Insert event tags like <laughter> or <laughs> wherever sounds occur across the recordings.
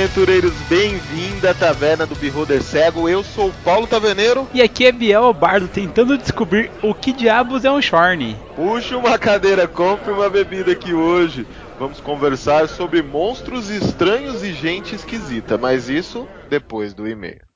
Aventureiros, bem-vindo à Taverna do Beholder Cego. Eu sou o Paulo Taverneiro. E aqui é Biel Bardo tentando descobrir o que diabos é um Shorn. Puxa uma cadeira, compre uma bebida aqui hoje. Vamos conversar sobre monstros estranhos e gente esquisita, mas isso depois do e-mail.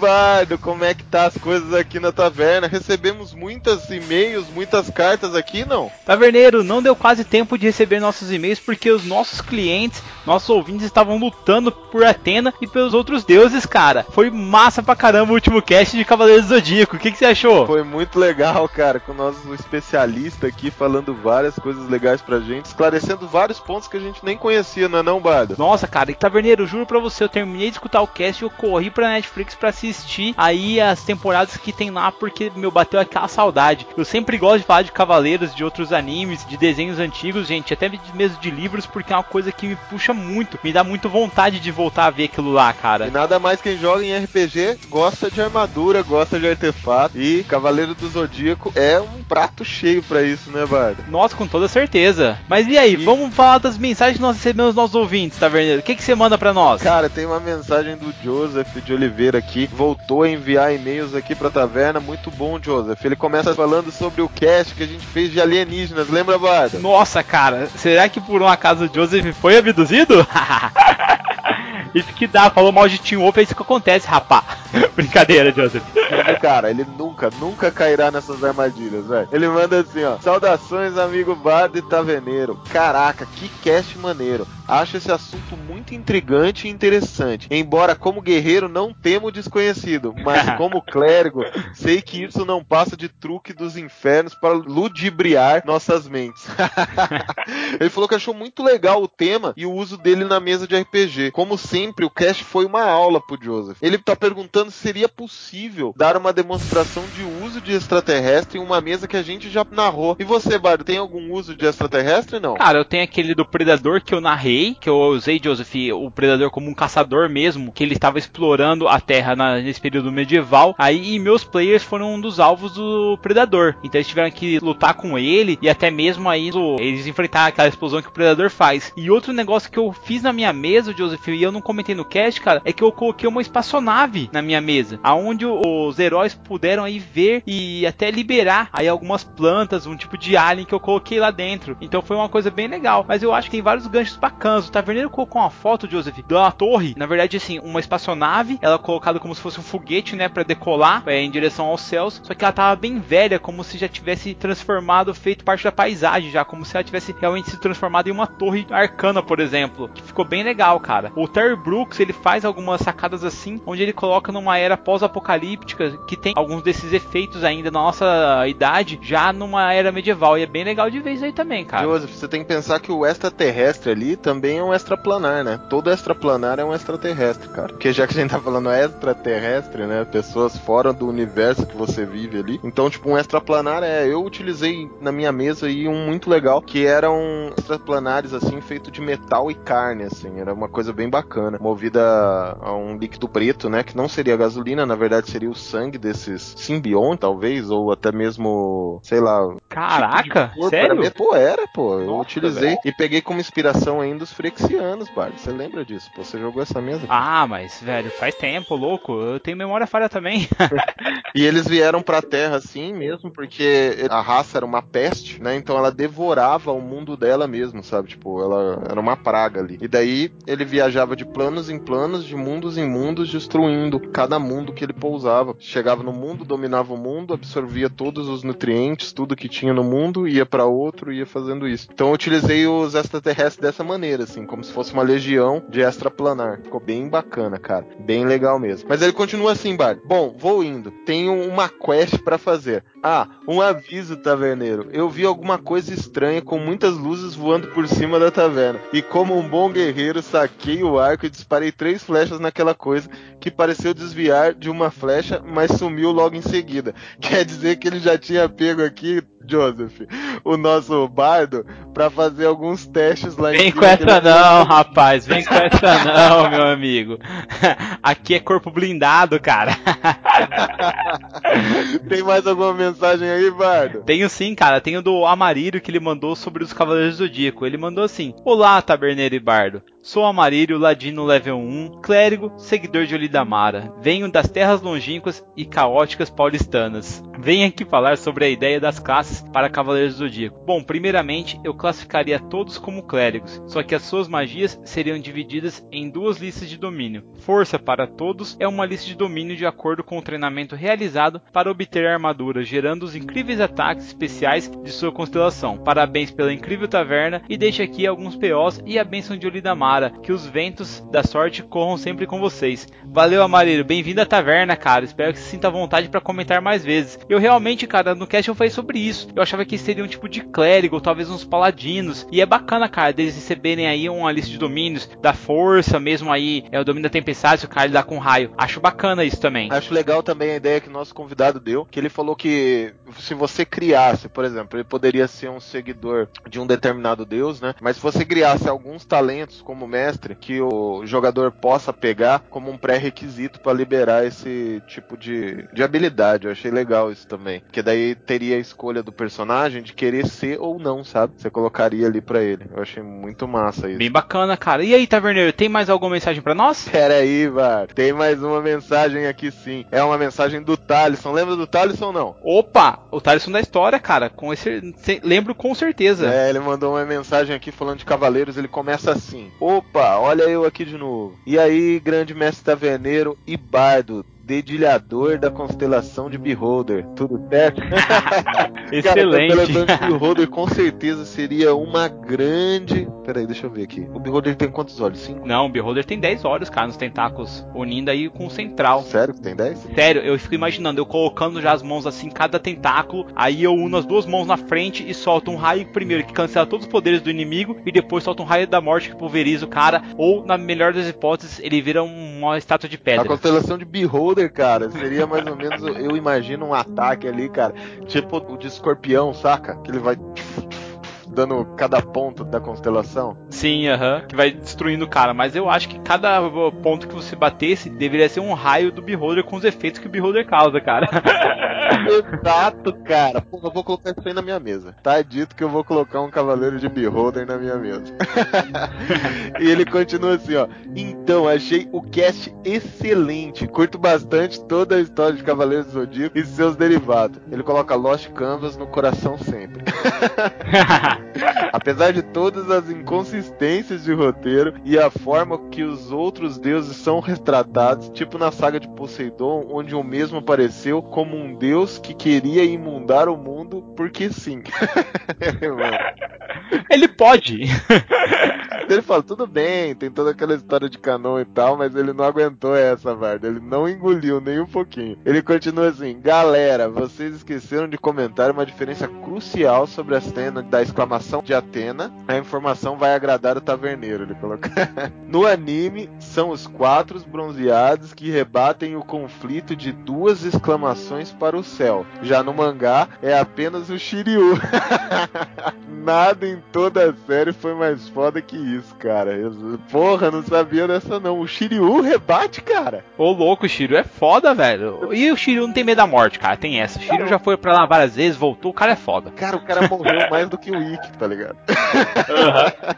Bardo, como é que tá as coisas aqui na taverna? Recebemos muitos e-mails, muitas cartas aqui, não? Taverneiro, não deu quase tempo de receber nossos e-mails porque os nossos clientes, nossos ouvintes estavam lutando por Atena e pelos outros deuses, cara. Foi massa pra caramba o último cast de Cavaleiros do Zodíaco. O que, que você achou? Foi muito legal, cara, com o nosso especialista aqui falando várias coisas legais pra gente, esclarecendo vários pontos que a gente nem conhecia, não é não, Bardo? Nossa, cara, e Taverneiro, juro pra você, eu terminei de escutar o cast e eu corri pra Netflix para assistir aí as temporadas que tem lá, porque meu bateu aquela saudade. Eu sempre gosto de falar de Cavaleiros, de outros animes, de desenhos antigos, gente, até mesmo de livros, porque é uma coisa que me puxa muito, me dá muito vontade de voltar a ver aquilo lá, cara. E nada mais quem joga em RPG gosta de armadura, gosta de artefato e Cavaleiro do Zodíaco é um prato cheio para isso, né, Bardo? Nossa, com toda certeza. Mas e aí, e... vamos falar das mensagens que nós recebemos dos nossos ouvintes, Taverneiro. O que, que você manda para nós? Cara, tem uma mensagem do Joseph de Oliveira aqui, voltou a enviar e-mails aqui pra taverna. Muito bom, Joseph. Ele começa falando sobre o cast que a gente fez de alienígenas, lembra, Barda? Nossa, cara, será que por um acaso o Joseph foi abduzido? <laughs> Isso que dá, falou mal de Team Wolf, é isso que acontece, rapá. <laughs> Brincadeira, Joseph. Cara, ele nunca, nunca cairá nessas armadilhas, velho. Ele manda assim, ó. Saudações, amigo Bardo e Taveneiro. Caraca, que cast maneiro. Acho esse assunto muito intrigante e interessante. Embora como guerreiro não temo o desconhecido, mas <laughs> como clérigo, sei que isso não passa de truque dos infernos para ludibriar nossas mentes. <laughs> ele falou que achou muito legal o tema e o uso dele na mesa de RPG. Como sempre, o cast foi uma aula pro Joseph. Ele tá perguntando se seria possível dar uma demonstração de uso de extraterrestre em uma mesa que a gente já narrou. E você, Bardo, tem algum uso de extraterrestre não? Cara, eu tenho aquele do Predador que eu narrei que eu usei, Joseph, o Predador como um caçador mesmo, que ele estava explorando a Terra na, nesse período medieval. Aí meus players foram um dos alvos do Predador. Então eles tiveram que lutar com ele e até mesmo aí eles enfrentar aquela explosão que o Predador faz. E outro negócio que eu fiz na minha mesa, Joseph, e eu não comentei no cast, cara, é que eu coloquei uma espaçonave na minha mesa, aonde os heróis puderam aí ver e até liberar aí algumas plantas, um tipo de alien que eu coloquei lá dentro. Então foi uma coisa bem legal. Mas eu acho que tem vários ganchos bacanas o taverneiro colocou uma foto, Joseph, uma torre. Na verdade, assim, uma espaçonave. Ela colocada como se fosse um foguete, né? para decolar é, em direção aos céus. Só que ela tava bem velha, como se já tivesse transformado, feito parte da paisagem já. Como se ela tivesse realmente se transformado em uma torre arcana, por exemplo. Que ficou bem legal, cara. O Terry Brooks, ele faz algumas sacadas assim, onde ele coloca numa era pós-apocalíptica que tem alguns desses efeitos ainda na nossa idade, já numa era medieval. E é bem legal de isso aí também, cara. Joseph, você tem que pensar que o extraterrestre ali também também é um extraplanar, né? Todo extraplanar é um extraterrestre, cara. Porque já que a gente tá falando extraterrestre, né? Pessoas fora do universo que você vive ali. Então, tipo, um extraplanar é. Eu utilizei na minha mesa aí um muito legal, que eram extraplanares, assim, feito de metal e carne, assim. Era uma coisa bem bacana. Movida a um líquido preto, né? Que não seria gasolina, na verdade seria o sangue desses simbiontes, talvez, ou até mesmo, sei lá. Caraca, tipo sério? Era, pô, era, pô. Nossa, eu utilizei velho. e peguei como inspiração ainda os frexianos, Bard. Você lembra disso? Pô, você jogou essa mesa? Ah, mas, velho, faz tempo, louco. Eu tenho memória falha também. <laughs> E eles vieram pra Terra assim mesmo, porque a raça era uma peste, né? Então ela devorava o mundo dela mesmo, sabe? Tipo, ela era uma praga ali. E daí ele viajava de planos em planos, de mundos em mundos, destruindo cada mundo que ele pousava. Chegava no mundo, dominava o mundo, absorvia todos os nutrientes, tudo que tinha no mundo, ia para outro, ia fazendo isso. Então eu utilizei os extraterrestres dessa maneira, assim, como se fosse uma legião de extraplanar. Ficou bem bacana, cara. Bem legal mesmo. Mas ele continua assim, Bart. Bom, vou indo. Tenho uma quest para fazer. Ah, um aviso, taverneiro. Eu vi alguma coisa estranha com muitas luzes voando por cima da taverna. E como um bom guerreiro, saquei o arco e disparei três flechas naquela coisa que pareceu desviar de uma flecha, mas sumiu logo em seguida. <laughs> Quer dizer que ele já tinha pego aqui Joseph, o nosso bardo, para fazer alguns testes lá vem em cima. Essa não, rapaz, vem com essa não, meu amigo. <laughs> Aqui é corpo blindado, cara. <laughs> Tem mais alguma mensagem aí, bardo? Tenho sim, cara. Tenho do Amarírio que ele mandou sobre os Cavaleiros do Zodíaco. Ele mandou assim: Olá, taberneiro e bardo. Sou Amarírio, ladino level 1, clérigo, seguidor de Olidamara. Venho das terras longínquas e caóticas paulistanas. Venho aqui falar sobre a ideia das classes para Cavaleiros do Zodíaco. Bom, primeiramente, eu classificaria todos como clérigos, só que as suas magias seriam divididas em duas listas de domínio. Força para todos é uma lista de domínio de acordo com o treinamento realizado para obter armadura, gerando os incríveis ataques especiais de sua constelação. Parabéns pela incrível taverna e deixo aqui alguns POs e a bênção de Olidamara que os ventos da sorte corram sempre com vocês. Valeu, Amarillo, bem-vindo à taverna, cara. Espero que se sinta vontade para comentar mais vezes. Eu realmente, cara, no cast eu falei sobre isso. Eu achava que seria um tipo de clérigo, ou talvez uns paladinos. E é bacana, cara, deles receberem aí uma lista de domínios, da força mesmo aí, é o domínio da tempestade, se o cara lidar com raio. Acho bacana isso também. Acho legal também a ideia que o nosso convidado deu, que ele falou que se você criasse, por exemplo, ele poderia ser um seguidor de um determinado deus, né? Mas se você criasse alguns talentos como como mestre que o jogador possa pegar como um pré-requisito para liberar esse tipo de, de habilidade. Eu achei legal isso também. Porque daí teria a escolha do personagem de querer ser ou não, sabe? Você colocaria ali para ele. Eu achei muito massa isso. Bem bacana, cara. E aí, Taverneiro, tem mais alguma mensagem para nós? <laughs> Pera aí, VAR. Tem mais uma mensagem aqui sim. É uma mensagem do Talisson. Lembra do Talisson ou não? Opa! O Talisson da história, cara. Com esse... Lembro com certeza. É, ele mandou uma mensagem aqui falando de cavaleiros. Ele começa assim: Opa, olha eu aqui de novo. E aí, grande mestre taverneiro e bardo, dedilhador da constelação de Beholder. Tudo certo? <laughs> Excelente. Cara, a constelação de Beholder com <laughs> certeza seria uma grande. Peraí, deixa eu ver aqui. O Beholder tem quantos olhos? Cinco? Não, o Beholder tem 10 olhos, cara, nos tentáculos. Unindo aí com o central. Sério que tem 10? Sério, eu fico imaginando, eu colocando já as mãos assim, cada tentáculo. Aí eu uno as duas mãos na frente e solto um raio primeiro que cancela todos os poderes do inimigo. E depois solto um raio da morte que pulveriza o cara. Ou, na melhor das hipóteses, ele vira uma estátua de pedra. A constelação de Beholder cara. Seria mais ou menos, eu imagino um ataque ali, cara. Tipo o de escorpião, saca? Que ele vai dando cada ponto da constelação. Sim, aham. Uh -huh, que vai destruindo o cara. Mas eu acho que cada ponto que você batesse deveria ser um raio do Beholder com os efeitos que o Beholder causa, cara. <laughs> Exato, cara. Pô, eu vou colocar isso aí na minha mesa. Tá dito que eu vou colocar um cavaleiro de Beholder na minha mesa. <laughs> e ele continua assim, ó. Então, achei o cast excelente. Curto bastante toda a história de Cavaleiros do Zodíaco e seus derivados. Ele coloca Lost Canvas no coração sempre. <laughs> <laughs> Apesar de todas as inconsistências de roteiro e a forma que os outros deuses são retratados, tipo na saga de Poseidon, onde o mesmo apareceu como um deus que queria imundar o mundo porque sim. <laughs> Ele pode. <laughs> ele fala, tudo bem, tem toda aquela história de canon e tal, mas ele não aguentou essa, Varda. Ele não engoliu nem um pouquinho. Ele continua assim, galera, vocês esqueceram de comentar uma diferença crucial sobre a cena da exclamação de Atena. A informação vai agradar o taverneiro, ele coloca. <laughs> no anime, são os quatro bronzeados que rebatem o conflito de duas exclamações para o céu. Já no mangá, é apenas o Shiryu. <laughs> Nada em toda a série foi mais foda que isso, cara. Porra, não sabia dessa não. O Shiryu rebate, cara. Ô louco, o Shiryu é foda, velho. E o Shiryu não tem medo da morte, cara. Tem essa. O Shiryu já foi pra lá várias vezes, voltou, o cara é foda. Cara, o cara morreu mais do que o Tá ligado?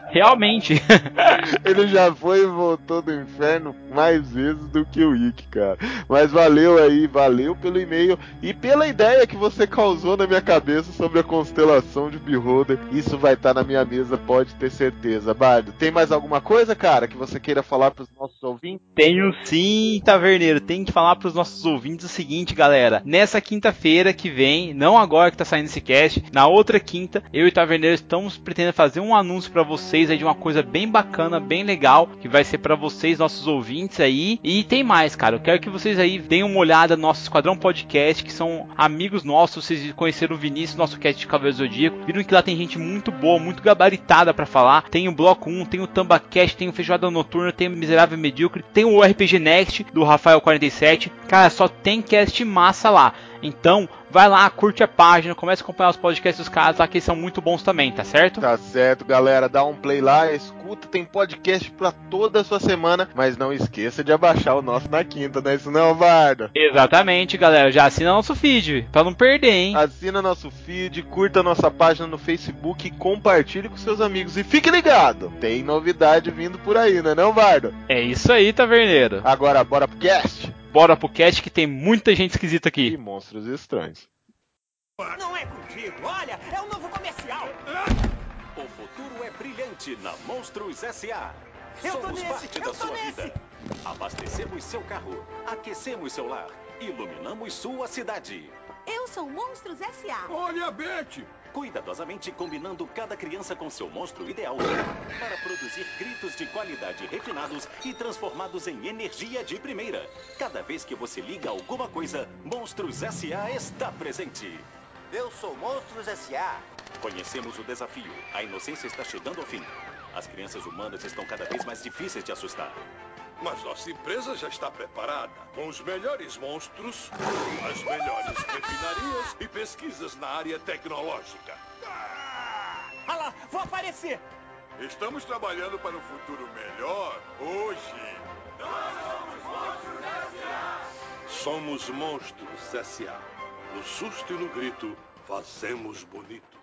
Realmente. <laughs> Ele já foi e voltou do inferno mais vezes do que o Ikki, cara. Mas valeu aí, valeu pelo e-mail e pela ideia que você causou na minha cabeça sobre a constelação de Beholder. Isso vai estar na minha mesa, pode ter certeza. Bardo, tem mais alguma coisa, cara, que você queira falar pros nossos ouvintes? Tenho sim, Taverneiro. Tem que falar pros nossos ouvintes o seguinte, galera. Nessa quinta-feira que vem, não agora que tá saindo esse cast, na outra quinta, eu e Taverneiro estamos pretendendo fazer um anúncio pra vocês aí de uma coisa bem bacana, bem legal, que vai ser pra vocês, nossos ouvintes aí. E tem mais, cara. Eu quero que vocês aí deem uma olhada no nosso Esquadrão Podcast, que são amigos nossos. Vocês conheceram o Vinícius, nosso cast de Cavaleiro Zodíaco. Viram que lá tem gente muito boa, muito gabaritada pra falar. Tem o Bloco 1, tem o TambaCast, tem o Feijoada Noturna, tem o Miserável Medíocre, tem o RPG Next do Rafael 47. Cara, só tem cast massa lá. Então, vai lá, curte a página, comece a acompanhar os podcasts dos caras lá, que eles são muito bons também, tá certo? Tá certo, galera. Dá um play lá, escuta, tem podcast pra toda a sua semana. Mas não esqueça de abaixar o nosso na quinta, não é isso não, Bardo? Exatamente, galera. Já assina nosso feed, pra não perder, hein? Assina nosso feed, curta nossa página no Facebook e compartilhe com seus amigos. E fique ligado, tem novidade vindo por aí, não é não, Bardo? É isso aí, taverneiro. Agora, bora pro cast? Bora pro cast que tem muita gente esquisita E aqui. monstros estranhos. Não é contigo, olha, é o novo comercial. O futuro é brilhante na Monstros S.A. Eu tô Somos nesse, parte eu da tô sua nesse. vida. Abastecemos seu carro, aquecemos seu lar, iluminamos sua cidade. Eu sou Monstros S.A. Olha a Beth! Cuidadosamente combinando cada criança com seu monstro ideal para produzir gritos de qualidade refinados e transformados em energia de primeira. Cada vez que você liga alguma coisa, Monstros S.A. está presente. Eu sou Monstros S.A. Conhecemos o desafio. A inocência está chegando ao fim. As crianças humanas estão cada vez mais difíceis de assustar. Mas nossa empresa já está preparada com os melhores monstros, as melhores refinarias e pesquisas na área tecnológica. Ah lá, vou aparecer. Estamos trabalhando para um futuro melhor hoje. Somos monstros S.A. No susto e no grito, fazemos bonito.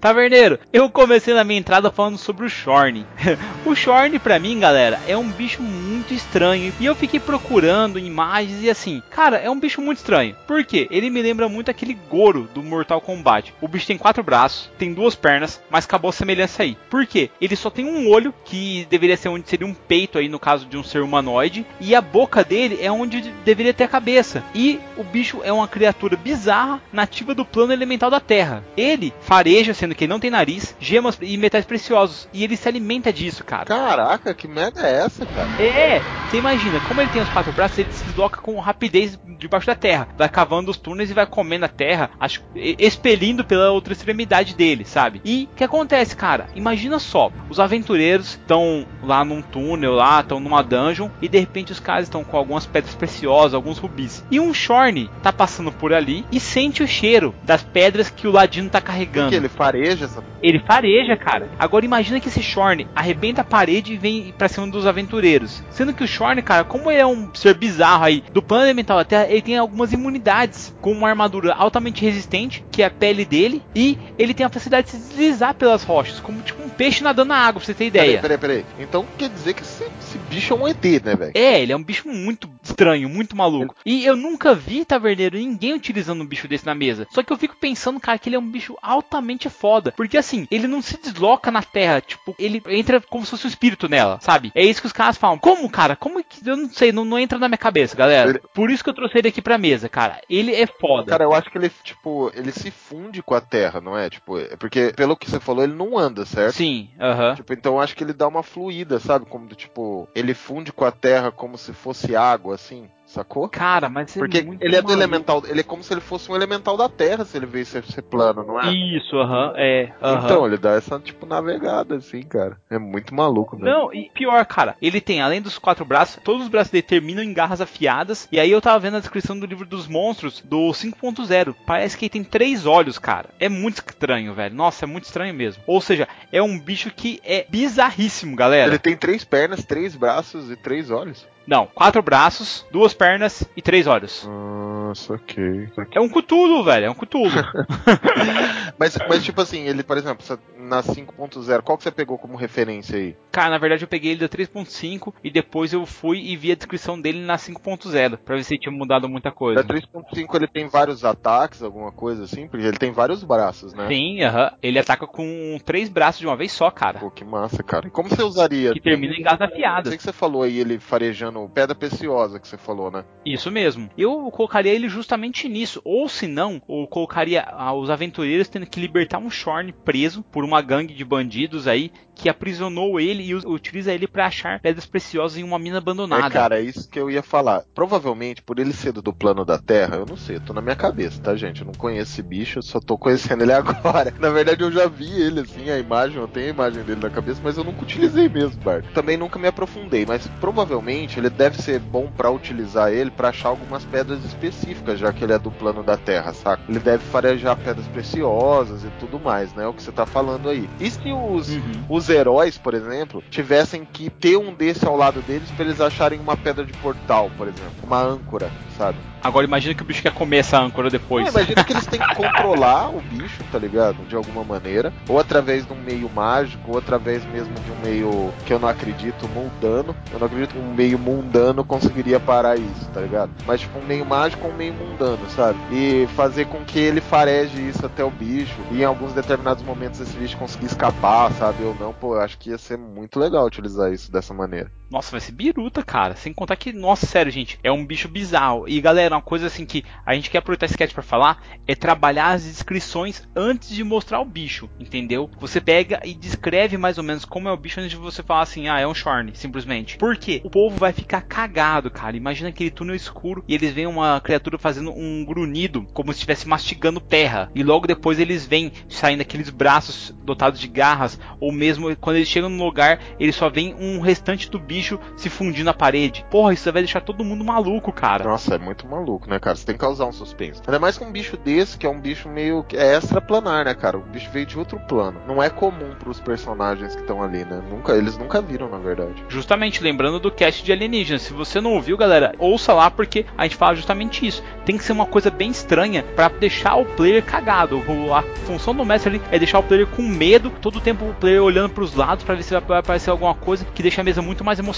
Taverneiro, eu comecei na minha entrada falando sobre o Shorn. <laughs> o Shorn, pra mim, galera, é um bicho muito estranho. E eu fiquei procurando imagens e assim, cara, é um bicho muito estranho. Por quê? Ele me lembra muito aquele Goro do Mortal Kombat. O bicho tem quatro braços, tem duas pernas, mas acabou a semelhança aí. Por quê? Ele só tem um olho, que deveria ser onde seria um peito aí no caso de um ser humanoide. E a boca dele é onde deveria ter a cabeça. E o bicho é uma criatura bizarra, nativa do plano elemental da Terra. Ele fareja, sendo que ele não tem nariz, gemas e metais preciosos. E ele se alimenta disso, cara. Caraca, que merda é essa, cara? É, você imagina, como ele tem os quatro braços, ele se desloca com rapidez debaixo da terra. Vai cavando os túneis e vai comendo a terra, acho, expelindo pela outra extremidade dele, sabe? E o que acontece, cara? Imagina só, os aventureiros estão lá num túnel, lá, estão numa dungeon, e de repente os caras estão com algumas pedras preciosas, alguns rubis. E um Shorn tá passando por ali e sente o cheiro das pedras que o Ladino tá carregando. Que ele fareja essa. Ele fareja, cara. Agora imagina que esse Shorn arrebenta a parede e vem pra cima dos aventureiros. Sendo que o Shorn, cara, como ele é um ser bizarro aí do plano elemental da Terra, ele tem algumas imunidades. Com uma armadura altamente resistente, que é a pele dele, e ele tem a facilidade de se deslizar pelas rochas, como tipo um peixe nadando na água, pra você ter ideia. Peraí, peraí, peraí. Então quer dizer que esse, esse bicho é um ET, né, velho? É, ele é um bicho muito estranho, muito maluco. E eu nunca vi, taverneiro, ninguém utilizando um bicho desse na mesa. Só que eu fico pensando, cara, que ele é um bicho altamente foda. Porque assim, ele não se desloca na terra, tipo, ele entra como se fosse um espírito nela, sabe? É isso que os caras falam. Como, cara? Como que. Eu não sei, não, não entra na minha cabeça, galera. Ele- Por isso que eu trouxe ele aqui pra mesa, cara. Ele é foda. Cara, eu acho que ele, tipo, ele se funde com a terra, não é? Tipo, é porque, pelo que você falou, ele não anda, certo? Sim, aham. Tipo, então eu acho que ele dá uma fluida, sabe? Como do tipo, ele funde com a terra como se fosse água, assim. assim, sacou? Cara, mas é Porque muito ele é do maluco. elemental, ele é como se ele fosse um elemental da Terra se ele veio ser, ser plano, não é? Isso, aham, é. aham. Então, ele dá essa, tipo, navegada, assim, cara. É muito maluco, né? Não, e pior, cara, ele tem, além dos quatro braços, todos os braços dele terminam em garras afiadas. E aí eu tava vendo a descrição do livro dos monstros do 5.0. Parece que ele tem três olhos, cara. É muito estranho, velho. Nossa, é muito estranho mesmo. Ou seja, é um bicho que é bizarríssimo, galera. Ele tem três pernas, três braços e três olhos. Não, quatro braços, duas pernas e três olhos. Nossa, ok. É um cutulo, velho. É um cutulo. <laughs> <laughs> Mas, mas tipo assim, ele, por exemplo, na 5.0, qual que você pegou como referência aí? Cara, na verdade eu peguei ele da 3.5 e depois eu fui e vi a descrição dele na 5.0 pra ver se tinha mudado muita coisa. Da 3.5 ele tem vários ataques, alguma coisa assim? Porque ele tem vários braços, né? Sim, aham. Ele ataca com três braços de uma vez só, cara. Pô, que massa, cara. E como você usaria? Que termina em garras Eu afiadas. sei que você falou aí, ele farejando pedra preciosa que você falou, né? Isso mesmo. Eu colocaria ele justamente nisso. Ou se não, eu colocaria ah, os aventureiros tendo que libertar um Shorn preso por uma gangue de bandidos aí que aprisionou ele e utiliza ele pra achar pedras preciosas em uma mina abandonada. É, cara, é isso que eu ia falar. Provavelmente, por ele ser do plano da Terra, eu não sei, eu tô na minha cabeça, tá, gente? Eu não conheço esse bicho, eu só tô conhecendo ele <laughs> agora. Na verdade, eu já vi ele, assim, a imagem, eu tenho a imagem dele na cabeça, mas eu nunca utilizei mesmo, Bart. Também nunca me aprofundei, mas provavelmente ele deve ser bom pra utilizar ele pra achar algumas pedras específicas, já que ele é do plano da Terra, saca? Ele deve farejar pedras preciosas e tudo mais, né? É o que você tá falando aí. E se os, Uhum. os heróis, por exemplo, tivessem que ter um desse ao lado deles pra eles acharem uma pedra de portal, por exemplo, uma âncora, sabe? Agora imagina que o bicho quer comer essa âncora depois. É, imagina que eles têm que <laughs> controlar o bicho, tá ligado? De alguma maneira, ou através de um meio mágico, ou através mesmo de um meio que eu não acredito, mundano. Eu não acredito que um meio mundano conseguiria parar isso, tá ligado? Mas tipo um meio mágico ou um meio mundano, sabe? E fazer com que ele fareje isso até o bicho, e em alguns determinados momentos esse bicho conseguir escapar, sabe? Ou não, pô, eu acho que ia ser muito legal utilizar isso dessa maneira. Nossa, vai ser biruta, cara. Sem contar que, nossa, sério, gente, é um bicho bizarro. E galera, uma coisa assim que a gente quer aproveitar esse sketch pra falar é trabalhar as descrições antes de mostrar o bicho, entendeu? Você pega e descreve mais ou menos como é o bicho antes de você falar assim, ah, é um Shorn, simplesmente. Por quê? O povo vai ficar cagado, cara. Imagina aquele túnel escuro e eles veem uma criatura fazendo um grunhido, como se estivesse mastigando terra. E logo depois eles veem saindo aqueles braços dotados de garras, ou mesmo quando eles chegam no lugar, eles só veem um restante do bicho se fundir na parede. Porra, isso vai deixar todo mundo maluco, cara. Nossa, é muito maluco, né, cara? Você tem que causar um suspense. Ainda mais com um bicho desse, que é um bicho meio que é extraplanar, né, cara? O bicho veio de outro plano. Não é comum pros personagens que estão ali, né? Nunca, eles nunca viram, na verdade. Justamente lembrando do cast de alienígenas. Se você não ouviu, galera, ouça lá porque a gente fala justamente isso. Tem que ser uma coisa bem estranha pra deixar o player cagado. A função do mestre ali é deixar o player com medo, todo o tempo o player olhando pros lados pra ver se vai aparecer alguma coisa que deixa a mesa muito mais emocionante.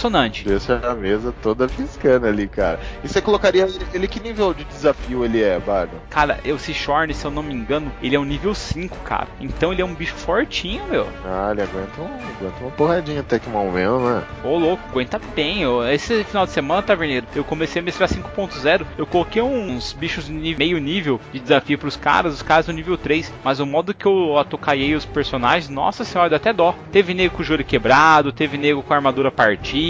Deixa a mesa toda piscando ali, cara. E você colocaria ele, ele que nível de desafio ele é, Bardo? Cara, esse Shorn, se eu não me engano, ele é um nível 5, cara. Então ele é um bicho fortinho, meu. Ah, ele aguenta, um, aguenta uma porradinha até que mal mesmo, né? Ô louco, aguenta bem. Eu- esse final de semana, Taverneiro, eu comecei a mestrar 5.0. Eu coloquei uns bichos meio nível de desafio pros caras, os caras no nível 3. Mas o modo que eu atocaiei os personagens, nossa senhora, dá até dó. Teve nego com o joelho quebrado, teve nego com a armadura partida.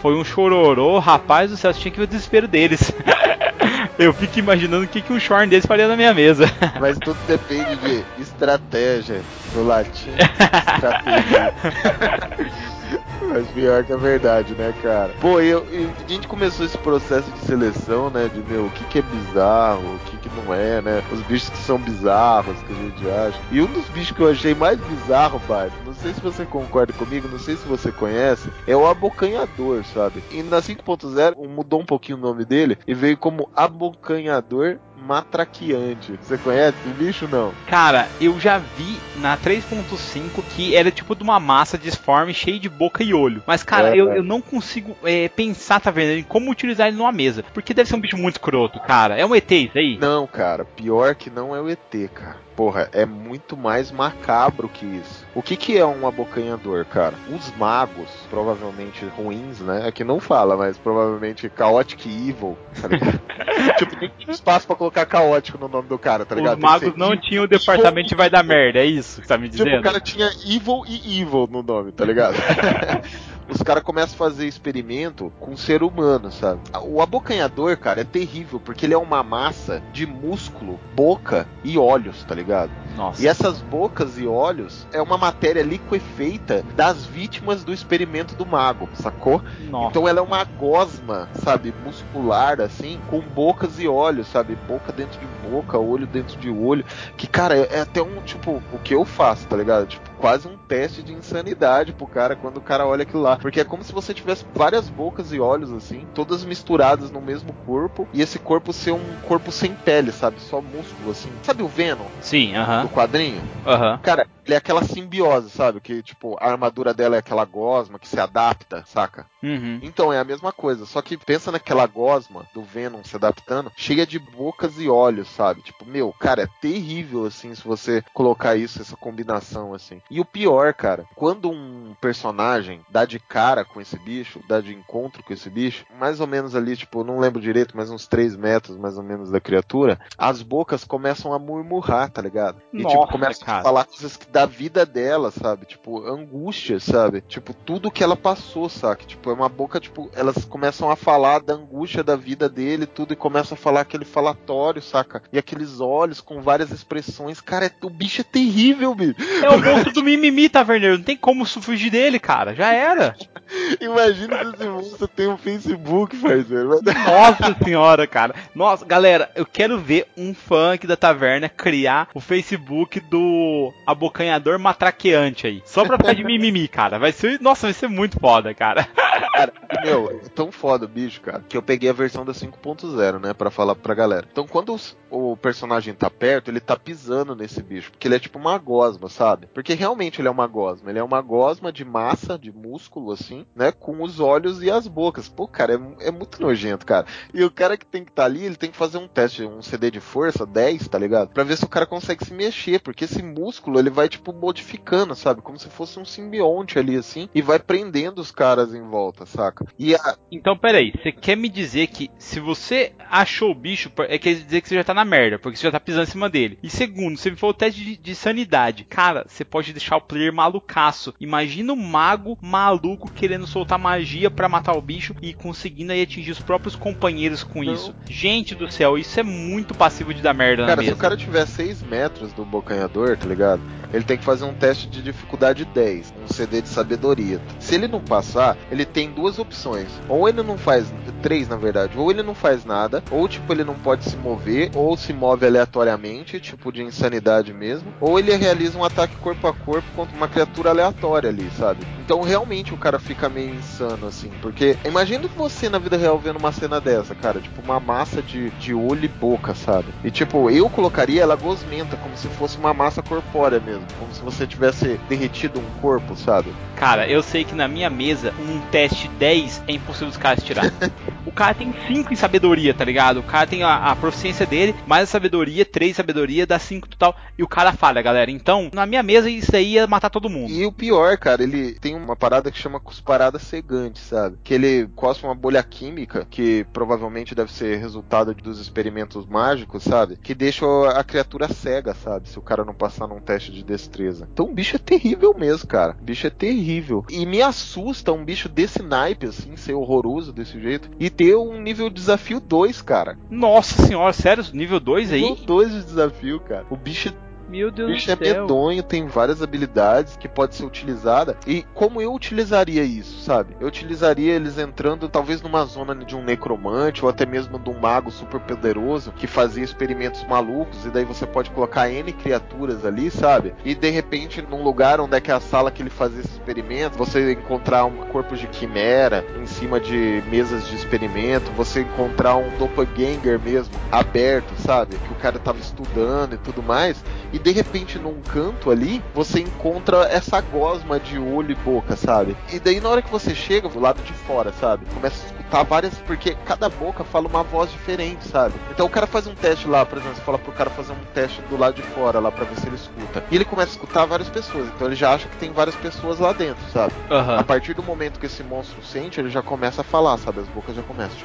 Foi um chororô, rapaz do céu, tinha que ver o desespero deles. <laughs> eu fico imaginando o que, que um Shorn desse faria na minha mesa. <laughs> Mas tudo depende de estratégia do latim. Estratégia. <laughs> Mas pior que é verdade, né, cara? Pô, eu, eu- a gente começou esse processo de seleção, né? De meu, o que, que é bizarro, o que, que não é, né? Os bichos que são bizarros, que a gente acha. E um dos bichos que eu achei mais bizarro, Bart, não sei se você concorda comigo, não sei se você conhece, é o abocanhador, sabe? E na 5.0 mudou um pouquinho o nome dele e veio como abocanhador matraqueante. Você conhece esse bicho não? Cara, eu já vi na 3.5 que era tipo de uma massa disforme cheia de boca e olho. Mas, cara, É, eu, é. eu não consigo é, pensar, tá vendo, em como utilizar ele numa mesa. Porque deve ser um bicho muito escroto, cara. É um ET isso aí? Não, cara, pior que não é o ET, cara. Porra, é muito mais macabro que isso. O que que é um abocanhador, cara? Os magos, provavelmente ruins, né? Aqui não fala, mas provavelmente chaotic evil, tá ligado? <laughs> tipo, tem espaço pra colocar caótico no nome do cara, tá ligado? Os que magos não tinham o departamento de vai dar merda, é isso que tá me Tipo, dizendo? o cara tinha evil e evil no nome, tá ligado? <laughs> os caras começam a fazer experimento com ser humano, sabe? O abocanhador, cara, é terrível, porque ele é uma massa de músculo, boca e olhos, tá ligado? Nossa. E essas bocas e olhos é uma matéria liquefeita das vítimas do experimento do mago, sacou? Nossa. Então ela é uma gosma, sabe, muscular, assim, com bocas e olhos, sabe? Boca dentro de boca, olho dentro de olho. Que, cara, é, até um, tipo, o que eu faço, tá ligado? Tipo, quase um teste de insanidade pro cara quando o cara olha aquilo lá. Porque é como se você tivesse várias bocas e olhos, assim, todas misturadas no mesmo corpo, e esse corpo ser um corpo sem pele, sabe? Só músculo, assim. Sabe o Venom Sim, aham. do quadrinho? Aham. Cara, ele é aquela simbiose, sabe? Que, tipo, a armadura dela é aquela gosma que se adapta, saca? Uhum. Então, é a mesma coisa. Só que pensa naquela gosma do Venom se adaptando, cheia de bocas e olhos, sabe? Tipo, meu, cara, é terrível, assim, se você colocar isso, essa combinação, assim. E o pior, cara, quando um personagem dá de cara com esse bicho, dá de encontro com esse bicho, mais ou menos ali, tipo, não lembro direito, mas uns 3 metros mais ou menos da criatura, as bocas começam a murmurrar, tá ligado? E, tipo, Nossa, começam cara. a falar coisas que- da vida dela, sabe? Tipo, angústia, sabe? Tipo, tudo que ela passou, saca? Tipo, é uma boca, tipo, elas começam a falar da angústia da vida dele, tudo, e começam a falar aquele falatório, saca? E aqueles olhos com várias expressões. Cara, é- o bicho é terrível, bicho. É o monstro do mimimi, Taverneiro. Não tem como fugir dele, cara. Já era. <laughs> Imagina se esse monstro tem um Facebook, parceiro. Nossa senhora, cara. Nossa, galera, eu quero ver um fã aqui da taverna criar o Facebook do abocanhador matraqueante aí. Só pra ficar de mimimi, cara. Vai ser. Nossa, vai ser muito foda, cara. Cara, meu, é tão foda o bicho, cara, que eu peguei a versão da 5.0, né, Pra falar pra galera. Então, quando os- o personagem tá perto, ele tá pisando nesse bicho, porque ele é tipo uma gosma, sabe? Porque realmente ele é uma gosma, ele é uma gosma de massa, de músculo, assim, né, com os olhos e as bocas. Pô, cara, é, é muito nojento, cara. E o cara que tem que tá ali, ele tem que fazer um teste, um CD de força, 10, tá ligado? Pra ver se o cara consegue se mexer, porque esse músculo, ele vai, tipo, modificando, sabe? Como se fosse um simbionte ali, assim, e vai prendendo os caras em volta, saca? E a, Então, peraí, você quer me dizer que se você achou o bicho, é quer dizer que você já tá na merda, porque você já tá pisando em cima dele. E segundo, se for o teste de, de sanidade, cara, você pode deixar o player malucaço. Imagina um mago maluco querendo soltar magia pra matar o bicho e conseguindo aí atingir os próprios companheiros com Não. isso. Gente do céu, isso é muito passivo de dar merda Cara, na se mesa. o cara tiver 6 metros do bocanhador, tá ligado? Ele tem que fazer um teste de dificuldade 10, um CD de sabedoria. Se ele não passar, ele tem duas opções. Ou ele não faz, três na verdade, ou ele não faz nada, ou tipo, ele não pode se mover, ou se move aleatoriamente, tipo de insanidade mesmo, ou ele realiza um ataque corpo a corpo contra uma criatura aleatória ali, sabe? Então realmente o cara fica meio insano, assim, porque imagina você na vida real vendo uma cena dessa, cara, tipo uma massa de, de olho e boca, sabe? E tipo, eu colocaria ela gosmenta, como se fosse uma massa corpórea mesmo, como se você tivesse derretido um corpo, sabe? Cara, eu sei que na minha mesa, um teste 10 é impossível dos caras tirar. <laughs> o cara tem 5 em sabedoria, tá ligado? O cara tem a, a proficiência dele, mais a sabedoria, 3 sabedoria, dá 5 total. E o cara falha, galera. Então, na minha mesa, isso aí ia matar todo mundo. E o pior, cara, ele tem uma parada que chama cusparada cegante, sabe? Que ele cospe uma bolha química, que provavelmente deve ser resultado dos experimentos mágicos, sabe? Que deixa a criatura cega, sabe? Se o cara não passar num teste de destreza. Então o bicho é terrível mesmo, cara. O bicho é terrível. E me assusta um bicho desse naipe, assim, ser horroroso desse jeito. E ter um nível desafio 2, cara. Nossa senhora, sério? Nível 2 Nível aí? 2 de desafio, cara. O bicho é Meu Deus bicho é do céu. medonho, tem várias habilidades que pode ser utilizada. E como eu utilizaria isso, sabe? Eu utilizaria eles entrando talvez numa zona de um necromante ou até mesmo de um mago super poderoso que fazia experimentos malucos e daí você pode colocar N criaturas ali, sabe? E de repente num lugar onde é que é a sala que ele fazia esse experimento, você encontrar um corpo de quimera em cima de mesas de experimento, você encontrar um doppelganger mesmo aberto, sabe? Que o cara tava estudando e tudo mais. E de repente, num canto ali, você encontra essa gosma de olho e boca, sabe? E daí, na hora que você chega do lado de fora, sabe? Começa a escutar várias. Porque cada boca fala uma voz diferente, sabe? Então o cara faz um teste lá, por exemplo, você fala pro cara fazer um teste do lado de fora lá pra ver se ele escuta. E ele começa a escutar várias pessoas. Então ele já acha que tem várias pessoas lá dentro, sabe? A Aham. partir do momento que esse monstro sente, ele já começa a falar, sabe? As bocas já começam.